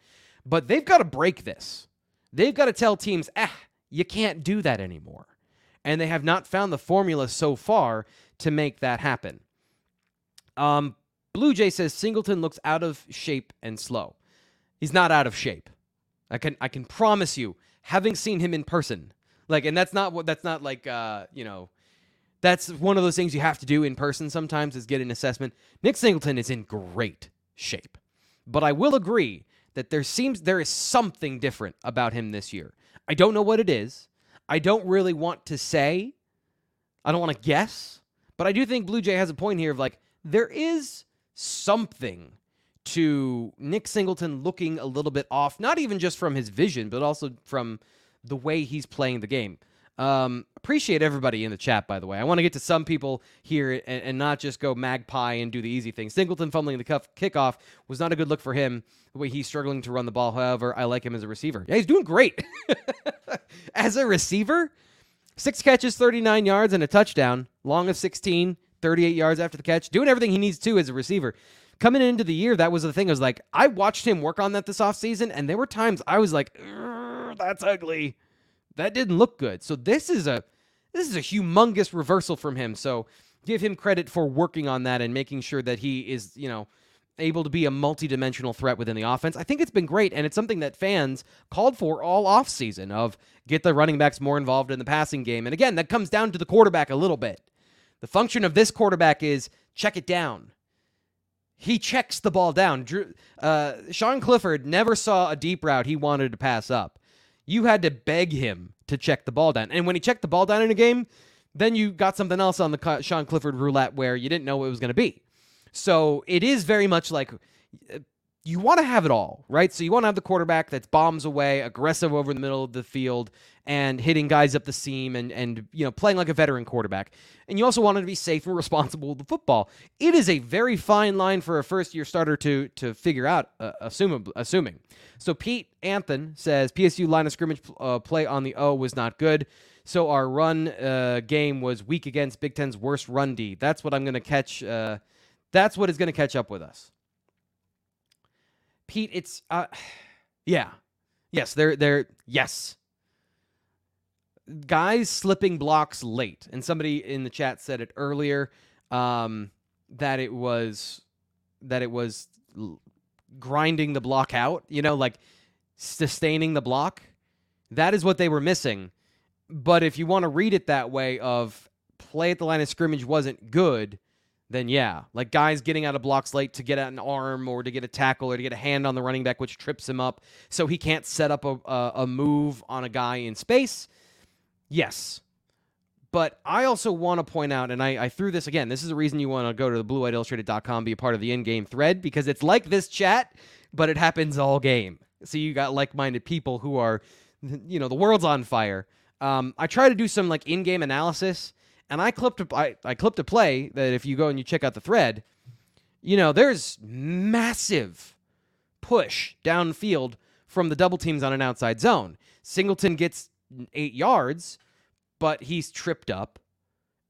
But they've got to break this. They've got to tell teams, ah, you can't do that anymore. And they have not found the formula so far to make that happen. Um, Blue Jay says Singleton looks out of shape and slow. He's not out of shape. I can I can promise you, having seen him in person, like, and that's not what that's not like uh, you know, that's one of those things you have to do in person sometimes is get an assessment. Nick Singleton is in great shape. But I will agree that there seems there is something different about him this year. I don't know what it is. I don't really want to say. I don't want to guess, but I do think Blue Jay has a point here of like there is something to Nick Singleton looking a little bit off, not even just from his vision, but also from the way he's playing the game. Um, appreciate everybody in the chat, by the way. I want to get to some people here and, and, not just go magpie and do the easy thing. Singleton fumbling the cuff, kickoff was not a good look for him. The way he's struggling to run the ball. However, I like him as a receiver. Yeah, he's doing great. as a receiver, six catches, 39 yards, and a touchdown. Long of 16, 38 yards after the catch. Doing everything he needs to as a receiver. Coming into the year, that was the thing. I was like, I watched him work on that this offseason, and there were times I was like, that's ugly that didn't look good. So this is a this is a humongous reversal from him. So give him credit for working on that and making sure that he is, you know, able to be a multi-dimensional threat within the offense. I think it's been great and it's something that fans called for all offseason of get the running backs more involved in the passing game. And again, that comes down to the quarterback a little bit. The function of this quarterback is check it down. He checks the ball down. Drew, uh, Sean Clifford never saw a deep route he wanted to pass up you had to beg him to check the ball down. And when he checked the ball down in a game, then you got something else on the Sean Clifford roulette where you didn't know what it was going to be. So it is very much like you want to have it all, right? So you want to have the quarterback that's bombs away, aggressive over the middle of the field, and hitting guys up the seam and and you know playing like a veteran quarterback. And you also want him to be safe and responsible with the football. It is a very fine line for a first year starter to to figure out, uh, assuming assuming. So Pete Anthan says PSU line of scrimmage uh, play on the O was not good. So our run uh, game was weak against Big Ten's worst run D. That's what I'm going to catch. Uh, that's what is going to catch up with us. Pete, it's uh, yeah, yes, they're they're yes. Guys slipping blocks late, and somebody in the chat said it earlier um, that it was that it was grinding the block out. You know, like sustaining the block. That is what they were missing. But if you want to read it that way, of play at the line of scrimmage wasn't good then yeah, like guys getting out of blocks late to get an arm or to get a tackle or to get a hand on the running back, which trips him up, so he can't set up a, a, a move on a guy in space. Yes. But I also want to point out, and I, I, threw this again. This is the reason you want to go to the bluewhiteillustrated.com, be a part of the in game thread, because it's like this chat, but it happens all game. So you got like minded people who are, you know, the world's on fire. Um, I try to do some like in game analysis and I clipped a, I, I clipped a play that if you go and you check out the thread, you know, there's massive push downfield from the double teams on an outside zone. Singleton gets eight yards, but he's tripped up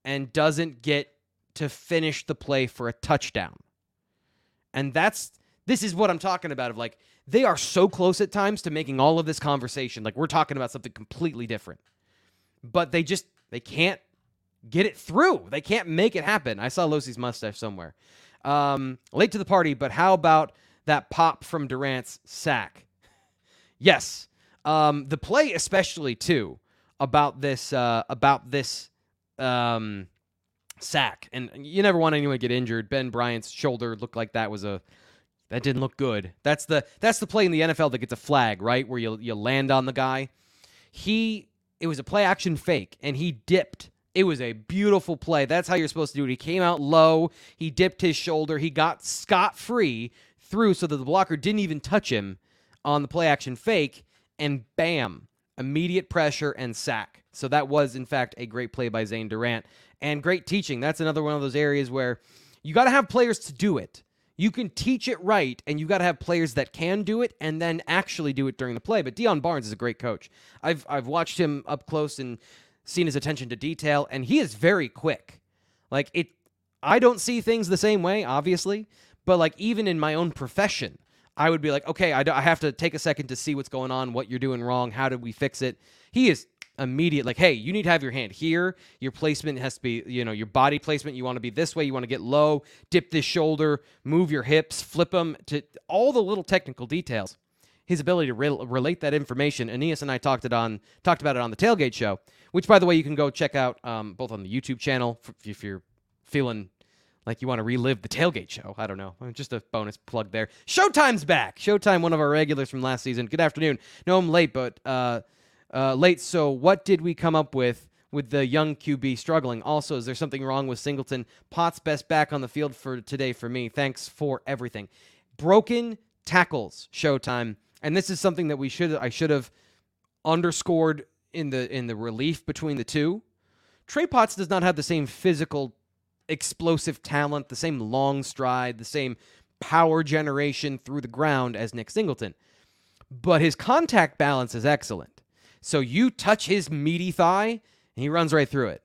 and doesn't get to finish the play for a touchdown. And that's this is what I'm talking about of like they are so close at times to making all of this conversation like we're talking about something completely different. But they just they can't get it through. They can't make it happen. I saw Losi's mustache somewhere. Um, late to the party, but how about that pop from Durant's sack? Yes, um, the play especially too about this uh, about this um, sack, and you never want anyone to get injured. Ben Bryant's shoulder looked like that was a that didn't look good. That's the that's the play in the NFL that gets a flag, right? Where you you land on the guy. He it was a play action fake, and he dipped it was a beautiful play. That's how you're supposed to do it. He came out low, he dipped his shoulder, he got scot free through so that the blocker didn't even touch him on the play action fake, and bam, immediate pressure and sack. So that was, in fact, a great play by Zane Durant and great teaching. That's another one of those areas where you got to have players to do it. You can teach it right, and you got to have players that can do it and then actually do it during the play. But Deion Barnes is a great coach. I've I've watched him up close and seen his attention to detail, and he is very quick. Like it, I don't see things the same way, obviously, but like even in my own profession, I would be like, okay, I, I have to take a second to see what's going on, what you're doing wrong, how did we fix it. He is immediate like hey you need to have your hand here your placement has to be you know your body placement you want to be this way you want to get low dip this shoulder move your hips flip them to all the little technical details his ability to re- relate that information aeneas and i talked it on talked about it on the tailgate show which, by the way, you can go check out um, both on the YouTube channel if you're feeling like you want to relive the tailgate show. I don't know. Just a bonus plug there. Showtime's back. Showtime, one of our regulars from last season. Good afternoon. No, I'm late, but uh, uh, late. So, what did we come up with with the young QB struggling? Also, is there something wrong with Singleton? Potts best back on the field for today for me. Thanks for everything. Broken tackles. Showtime, and this is something that we should I should have underscored in the in the relief between the two. Trey Potts does not have the same physical explosive talent, the same long stride, the same power generation through the ground as Nick Singleton. But his contact balance is excellent. So you touch his meaty thigh and he runs right through it.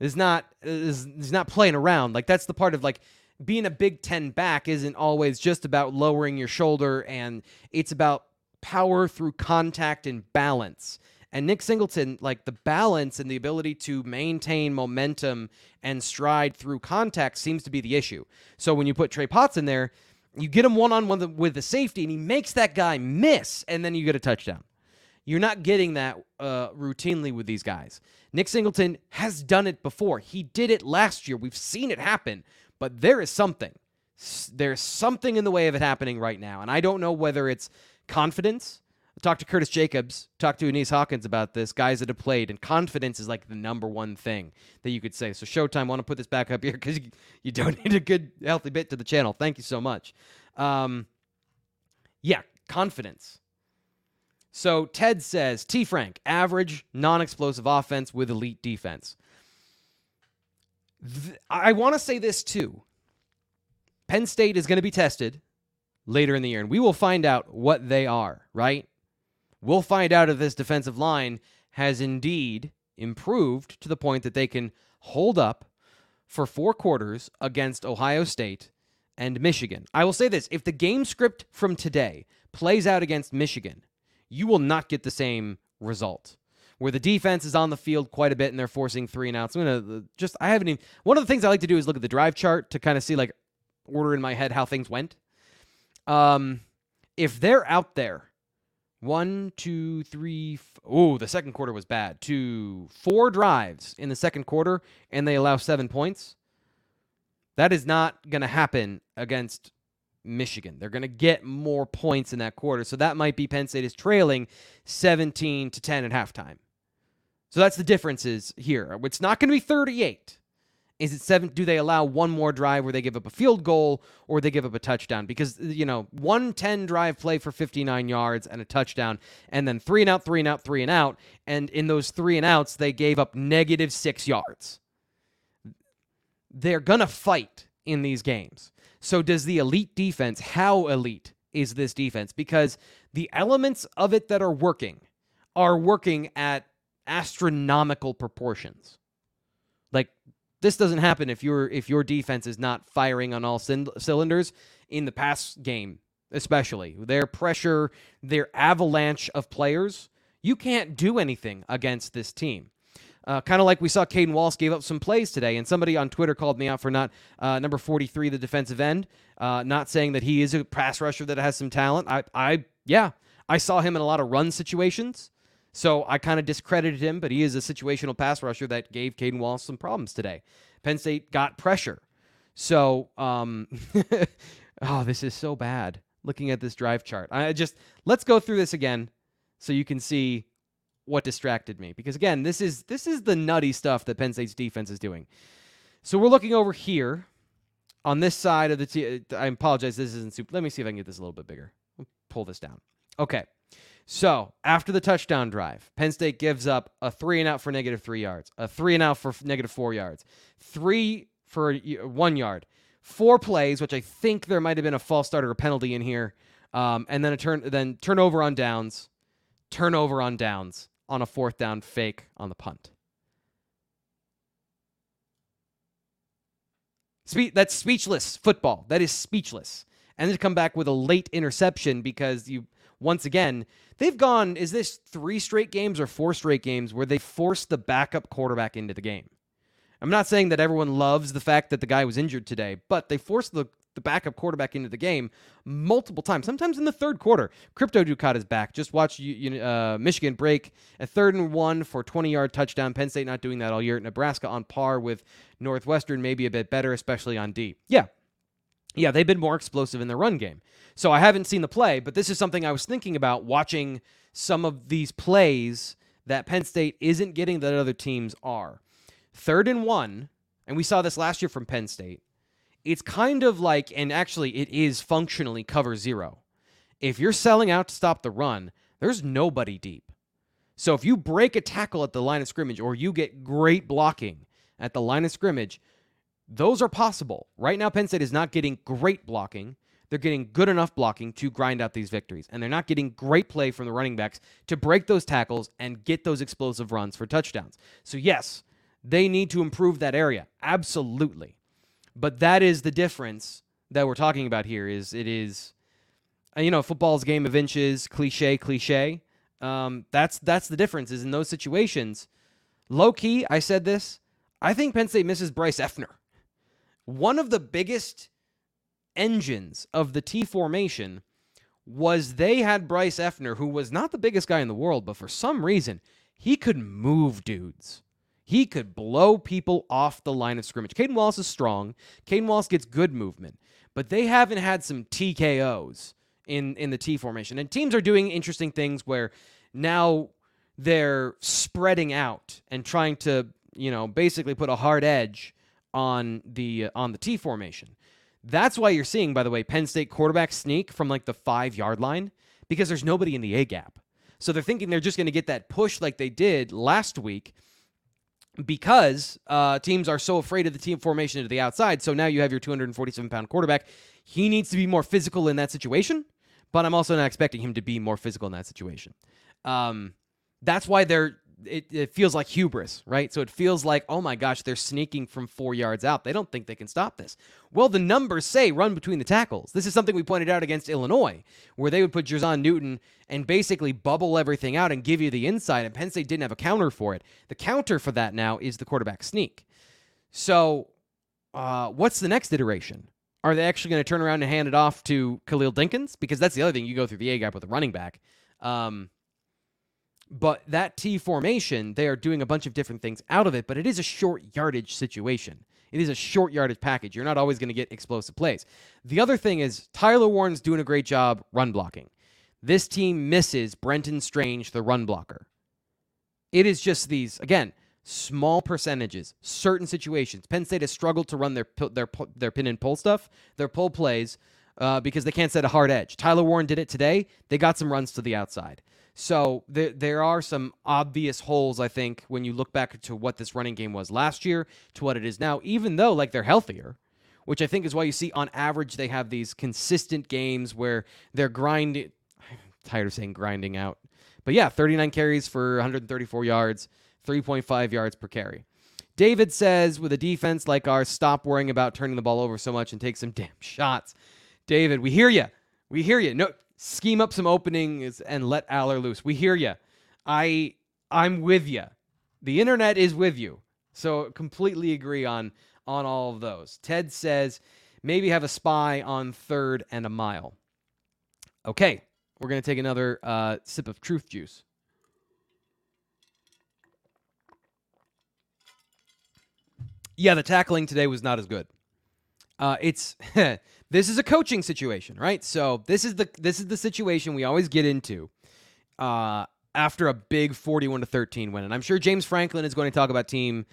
Is not is not playing around. Like that's the part of like being a Big 10 back isn't always just about lowering your shoulder and it's about power through contact and balance. And Nick Singleton, like the balance and the ability to maintain momentum and stride through contact seems to be the issue. So when you put Trey Potts in there, you get him one on one with the safety and he makes that guy miss, and then you get a touchdown. You're not getting that uh, routinely with these guys. Nick Singleton has done it before. He did it last year. We've seen it happen, but there is something. There's something in the way of it happening right now. And I don't know whether it's confidence talked to Curtis Jacobs, talked to Aeneas Hawkins about this, guys that have played, and confidence is like the number one thing that you could say. So, Showtime, want to put this back up here because you, you donate a good, healthy bit to the channel. Thank you so much. Um, yeah, confidence. So, Ted says T. Frank, average, non explosive offense with elite defense. Th- I want to say this too. Penn State is going to be tested later in the year, and we will find out what they are, right? We'll find out if this defensive line has indeed improved to the point that they can hold up for four quarters against Ohio State and Michigan. I will say this if the game script from today plays out against Michigan, you will not get the same result. Where the defense is on the field quite a bit and they're forcing three and outs. I'm gonna uh, just I haven't even one of the things I like to do is look at the drive chart to kind of see like order in my head how things went. Um, if they're out there one, two, three. F- oh, the second quarter was bad. Two, four drives in the second quarter, and they allow seven points. That is not going to happen against Michigan. They're going to get more points in that quarter. So that might be Penn State is trailing 17 to 10 at halftime. So that's the differences here. It's not going to be 38. Is it seven? Do they allow one more drive where they give up a field goal or they give up a touchdown? Because, you know, one 10 drive play for 59 yards and a touchdown, and then three and out, three and out, three and out. And in those three and outs, they gave up negative six yards. They're going to fight in these games. So, does the elite defense, how elite is this defense? Because the elements of it that are working are working at astronomical proportions. Like this doesn't happen if your if your defense is not firing on all c- cylinders in the pass game, especially their pressure, their avalanche of players. You can't do anything against this team. Uh, kind of like we saw Caden Wallace gave up some plays today, and somebody on Twitter called me out for not uh, number 43, the defensive end, uh, not saying that he is a pass rusher that has some talent. I, I, yeah, I saw him in a lot of run situations, so I kind of discredited him, but he is a situational pass rusher that gave Caden Wallace some problems today. Penn State got pressure. So, um, oh, this is so bad looking at this drive chart. I just, let's go through this again so you can see what distracted me because again this is this is the nutty stuff that penn state's defense is doing so we're looking over here on this side of the t- i apologize this isn't super let me see if i can get this a little bit bigger pull this down okay so after the touchdown drive, Penn State gives up a three and out for negative three yards, a three and out for negative four yards, three for one yard, four plays, which I think there might have been a false start or a penalty in here, um, and then a turn, then turnover on downs, turnover on downs on a fourth down fake on the punt. Spe- that's speechless football. That is speechless. And then to come back with a late interception because you once again, they've gone, is this three straight games or four straight games where they forced the backup quarterback into the game? I'm not saying that everyone loves the fact that the guy was injured today, but they forced the, the backup quarterback into the game multiple times, sometimes in the third quarter. Crypto Ducat is back. Just watch uh, Michigan break a third and one for 20 yard touchdown. Penn State not doing that all year. Nebraska on par with Northwestern, maybe a bit better, especially on D. Yeah, yeah, they've been more explosive in their run game. So I haven't seen the play, but this is something I was thinking about watching some of these plays that Penn State isn't getting that other teams are. Third and one, and we saw this last year from Penn State. It's kind of like, and actually it is functionally cover zero. If you're selling out to stop the run, there's nobody deep. So if you break a tackle at the line of scrimmage or you get great blocking at the line of scrimmage, those are possible. Right now, Penn State is not getting great blocking. They're getting good enough blocking to grind out these victories. And they're not getting great play from the running backs to break those tackles and get those explosive runs for touchdowns. So, yes, they need to improve that area. Absolutely. But that is the difference that we're talking about here is it is uh, you know, football's game of inches, cliche, cliche. Um, that's that's the difference. Is in those situations, low key. I said this. I think Penn State misses Bryce Effner. One of the biggest engines of the T formation was they had Bryce Effner, who was not the biggest guy in the world, but for some reason he could move dudes. He could blow people off the line of scrimmage. Caden Wallace is strong. Caden Wallace gets good movement, but they haven't had some TKOs in in the T formation. And teams are doing interesting things where now they're spreading out and trying to, you know, basically put a hard edge on the uh, on the T formation. That's why you're seeing, by the way, Penn State quarterback sneak from like the five yard line because there's nobody in the A gap. So they're thinking they're just going to get that push like they did last week because uh, teams are so afraid of the T formation to the outside. So now you have your 247 pound quarterback. He needs to be more physical in that situation, but I'm also not expecting him to be more physical in that situation. Um, that's why they're. It, it feels like hubris, right? So it feels like, oh my gosh, they're sneaking from four yards out. They don't think they can stop this. Well, the numbers say run between the tackles. This is something we pointed out against Illinois, where they would put Jer'Zhan Newton and basically bubble everything out and give you the inside, and Penn State didn't have a counter for it. The counter for that now is the quarterback sneak. So, uh, what's the next iteration? Are they actually going to turn around and hand it off to Khalil Dinkins? Because that's the other thing. You go through the A gap with a running back. Um, but that T formation, they are doing a bunch of different things out of it, but it is a short yardage situation. It is a short yardage package. You're not always going to get explosive plays. The other thing is Tyler Warren's doing a great job run blocking. This team misses Brenton Strange, the run blocker. It is just these, again, small percentages, certain situations. Penn State has struggled to run their their their pin and pull stuff, their pull plays, uh, because they can't set a hard edge. Tyler Warren did it today. They got some runs to the outside. So there there are some obvious holes, I think, when you look back to what this running game was last year to what it is now, even though like they're healthier, which I think is why you see on average they have these consistent games where they're grinding tired of saying grinding out. But yeah, 39 carries for 134 yards, 3.5 yards per carry. David says, with a defense like ours, stop worrying about turning the ball over so much and take some damn shots. David, we hear you. We hear you. No, scheme up some openings and let Allar loose. We hear you. I I'm with you. The internet is with you. So completely agree on on all of those. Ted says maybe have a spy on third and a mile. Okay, we're gonna take another uh, sip of truth juice. Yeah, the tackling today was not as good. Uh, it's this is a coaching situation, right? So this is the this is the situation we always get into uh, after a big forty-one to thirteen win, and I'm sure James Franklin is going to talk about team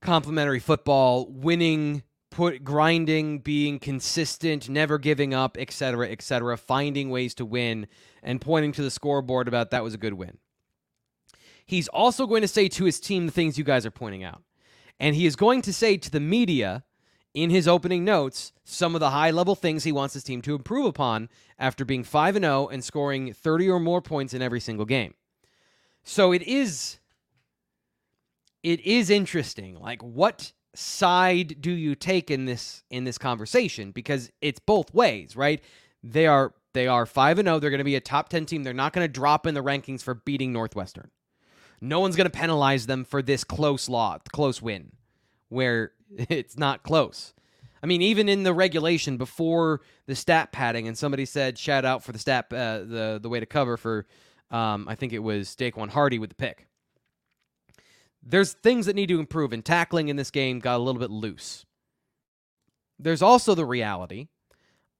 complementary football, winning, put grinding, being consistent, never giving up, etc., etc., finding ways to win, and pointing to the scoreboard about that was a good win. He's also going to say to his team the things you guys are pointing out. And he is going to say to the media in his opening notes some of the high level things he wants his team to improve upon after being 5 and 0 and scoring 30 or more points in every single game. So it is it is interesting like what side do you take in this in this conversation because it's both ways, right? They are they are 5 and 0, they're going to be a top 10 team. They're not going to drop in the rankings for beating Northwestern. No one's going to penalize them for this close law, close win where it's not close. I mean, even in the regulation before the stat padding, and somebody said shout out for the stat uh, the the way to cover for, um, I think it was Daquan Hardy with the pick. There's things that need to improve, and tackling in this game got a little bit loose. There's also the reality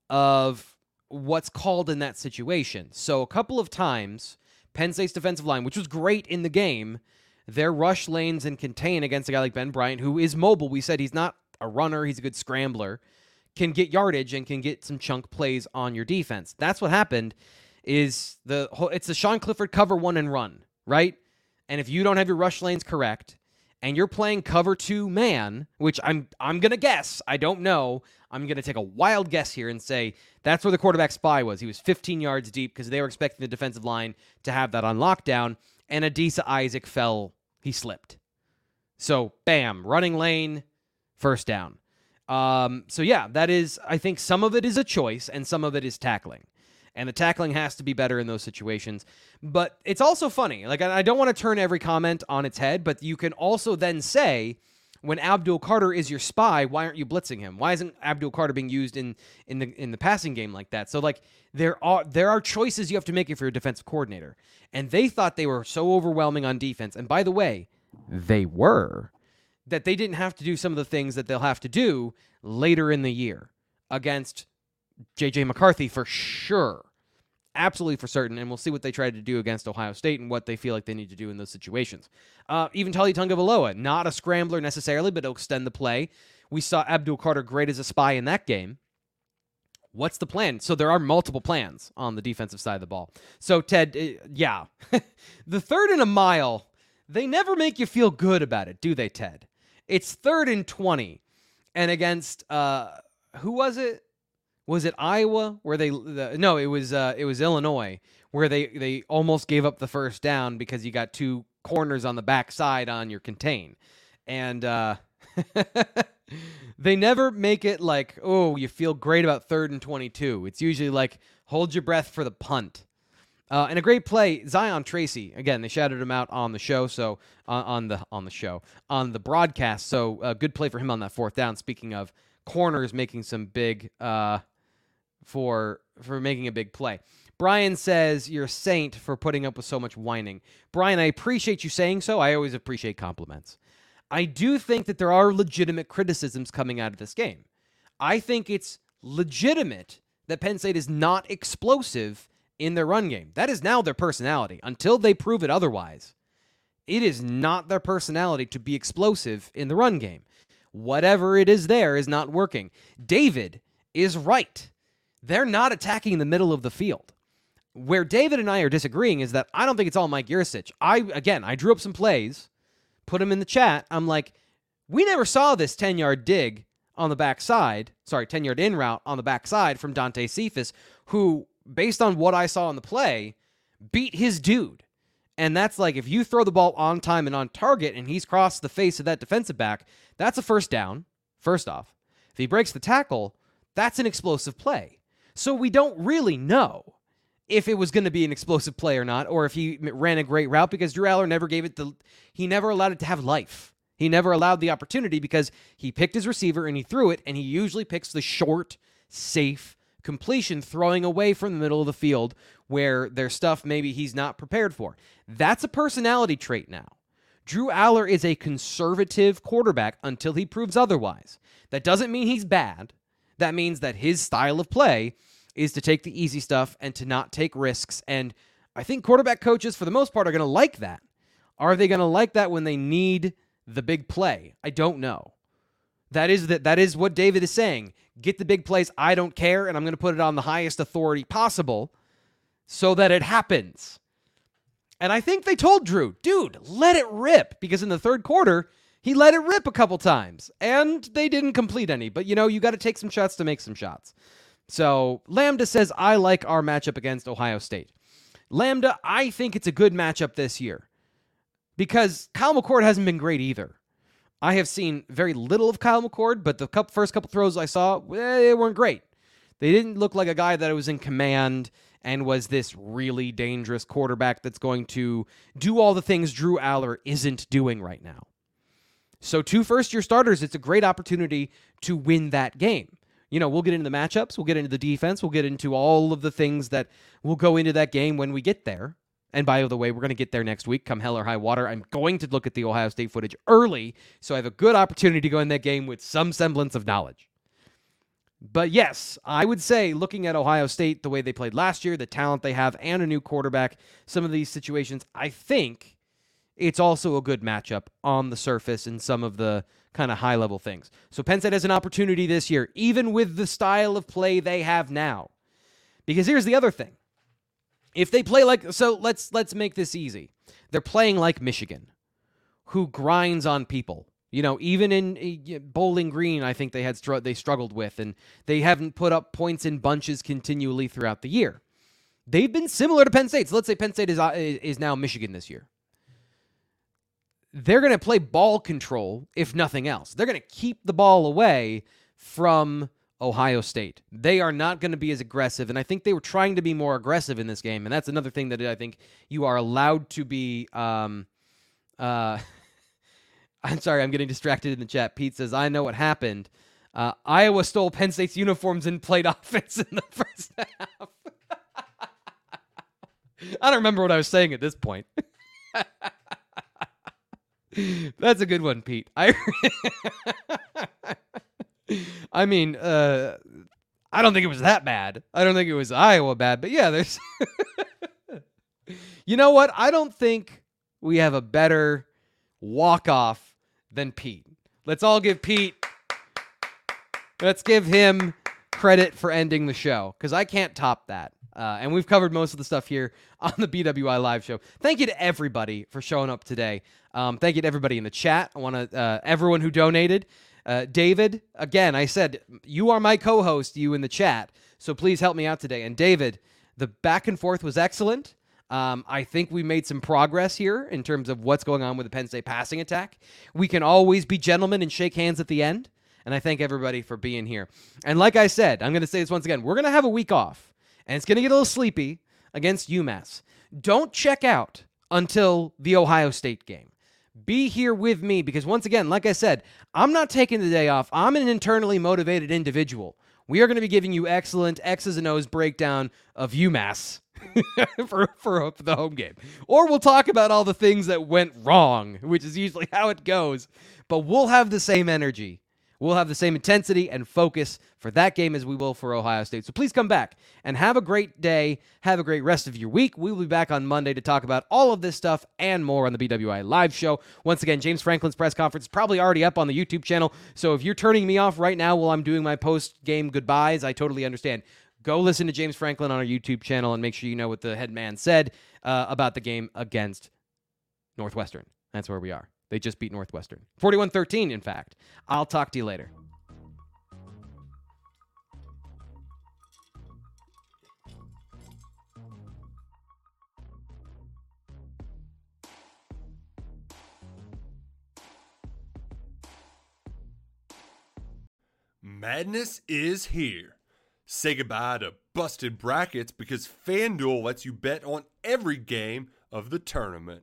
of what's called in that situation. So a couple of times, Penn State's defensive line, which was great in the game, their rush lanes and contain against a guy like Ben Bryant, who is mobile. We said he's not a runner, he's a good scrambler, can get yardage and can get some chunk plays on your defense. That's what happened. Is the whole, it's the Sean Clifford cover one and run, right? And if you don't have your rush lanes correct and you're playing cover 2 man, which I'm I'm to guess, I don't know. I'm to take a wild guess here and say that's where the quarterback spy was. He was 15 yards deep because they were expecting the defensive line to have that on lockdown and Adisa Isaac fell, he slipped. So, bam, running lane, first down. Um, so yeah, that is I think some of it is a choice and some of it is tackling. And the tackling has to be better in those situations. But it's also funny. Like I don't want to turn every comment on its head, but you can also then say when Abdul Carter is your spy, why aren't you blitzing him? Why isn't Abdul Carter being used in in the in the passing game like that? So like there are there are choices you have to make if you're a defensive coordinator. And they thought they were so overwhelming on defense. And by the way, they were that they didn't have to do some of the things that they'll have to do later in the year against JJ McCarthy for sure. Absolutely for certain. And we'll see what they try to do against Ohio State and what they feel like they need to do in those situations. Uh, even Taulia Tagovailoa, not a scrambler necessarily, but it'll extend the play. We saw Abdul Carter great as a spy in that game. What's the plan? So there are multiple plans on the defensive side of the ball. So Ted, uh, yeah, the third and a mile, they never make you feel good about it, do they, Ted? It's third and 20. And against uh who was it? Was it Iowa where they the, no, it was uh it was Illinois where they they almost gave up the first down because you got two corners on the backside on your contain. And uh they never make it like, "Oh, you feel great about third and 22." It's usually like hold your breath for the punt. Uh, and a great play, Zion Tracy. Again, they shouted him out on the show, so uh, on the on the show on the broadcast. So a uh, good play for him on that fourth down. Speaking of corners making some big uh, for for making a big play. Brian says you're a saint for putting up with so much whining. Brian, I appreciate you saying so. I always appreciate compliments. I do think that there are legitimate criticisms coming out of this game. I think it's legitimate that Penn State is not explosive in their run game. That is now their personality. Until they prove it otherwise, it is not their personality to be explosive in the run game. Whatever it is there is not working. David is right. They're not attacking the middle of the field. Where David and I are disagreeing is that I don't think it's all Mike Yurcich. I again, I drew up some plays, put them in the chat. I'm like, we never saw this 10-yard dig on the backside, sorry, 10-yard in route on the backside from Dante Cephas, who based on what I saw in the play, beat his dude. And that's like if you throw the ball on time and on target and he's crossed the face of that defensive back, that's a first down, first off. If he breaks the tackle, that's an explosive play. So we don't really know if it was going to be an explosive play or not, or if he ran a great route because Drew Allar never gave it the, he never allowed it to have life. He never allowed the opportunity because he picked his receiver and he threw it, and he usually picks the short, safe, completion throwing away from the middle of the field where there's stuff maybe he's not prepared for. That's a personality trait now. Drew Allar is a conservative quarterback until he proves otherwise. That doesn't mean he's bad. That means that his style of play is to take the easy stuff and to not take risks. And I think quarterback coaches, for the most part, are going to like that. Are they going to like that when they need the big play? I don't know. That is that that is what David is saying. Get the big plays. I don't care, and I'm going to put it on the highest authority possible so that it happens. And I think they told Drew, dude, let it rip because in the third quarter he let it rip a couple times and they didn't complete any. But you know, you got to take some shots to make some shots. So Lambda says, I like our matchup against Ohio State. Lambda, I think it's a good matchup this year because Kyle McCord hasn't been great either. I have seen very little of Kyle McCord, but the first couple throws I saw, eh, they weren't great. They didn't look like a guy that was in command and was this really dangerous quarterback that's going to do all the things Drew Allar isn't doing right now. So, two first year starters, it's a great opportunity to win that game. You know, we'll get into the matchups, we'll get into the defense, we'll get into all of the things that will go into that game when we get there. And by the way, we're going to get there next week, come hell or high water. I'm going to look at the Ohio State footage early, so I have a good opportunity to go in that game with some semblance of knowledge. But yes, I would say looking at Ohio State, the way they played last year, the talent they have, and a new quarterback, some of these situations, I think it's also a good matchup on the surface in some of the kind of high level things. So Penn State has an opportunity this year, even with the style of play they have now. Because here's the other thing if they play like so let's let's make this easy. They're playing like Michigan, who grinds on people. You know, even in uh, Bowling Green, I think they had str- they struggled with, and they haven't put up points in bunches continually throughout the year. They've been similar to Penn State. So let's say Penn State is uh, is now Michigan this year. They're going to play ball control, if nothing else. They're going to keep the ball away from Ohio State. They are not going to be as aggressive, and I think they were trying to be more aggressive in this game. And that's another thing that I think you are allowed to be. Um, uh, I'm sorry, I'm getting distracted in the chat. Pete says, I know what happened. Uh, Iowa stole Penn State's uniforms and played offense in the first half. I don't remember what I was saying at this point. That's a good one, Pete. I I mean, uh I don't think it was that bad. I don't think it was Iowa bad, but yeah, there's You know what? I don't think we have a better walk off than Pete. Let's all give Pete Let's give him credit for ending the show because I can't top that. Uh, and we've covered most of the stuff here on the BWI live show. Thank you to everybody for showing up today. Um, thank you to everybody in the chat. I want to uh, everyone who donated. Uh, David, again, I said you are my co-host. You in the chat, so please help me out today. And David, the back and forth was excellent. Um, I think we made some progress here in terms of what's going on with the Penn State passing attack. We can always be gentlemen and shake hands at the end. And I thank everybody for being here. And like I said, I'm going to say this once again we're going to have a week off, and it's going to get a little sleepy against UMass. Don't check out until the Ohio State game. Be here with me because, once again, like I said, I'm not taking the day off. I'm an internally motivated individual. We are going to be giving you excellent X's and O's breakdown of UMass for, for the home game. Or we'll talk about all the things that went wrong, which is usually how it goes. But we'll have the same energy We'll have the same intensity and focus for that game as we will for Ohio State. So please come back and have a great day. Have a great rest of your week. We will be back on Monday to talk about all of this stuff and more on the BWI live show. Once again, James Franklin's press conference is probably already up on the YouTube channel. So if you're turning me off right now while I'm doing my post game goodbyes, I totally understand. Go listen to James Franklin on our YouTube channel and make sure you know what the head man said uh, about the game against Northwestern. That's where we are. They just beat Northwestern. 41 13, in fact. I'll talk to you later. Madness is here. Say goodbye to busted brackets because FanDuel lets you bet on every game of the tournament.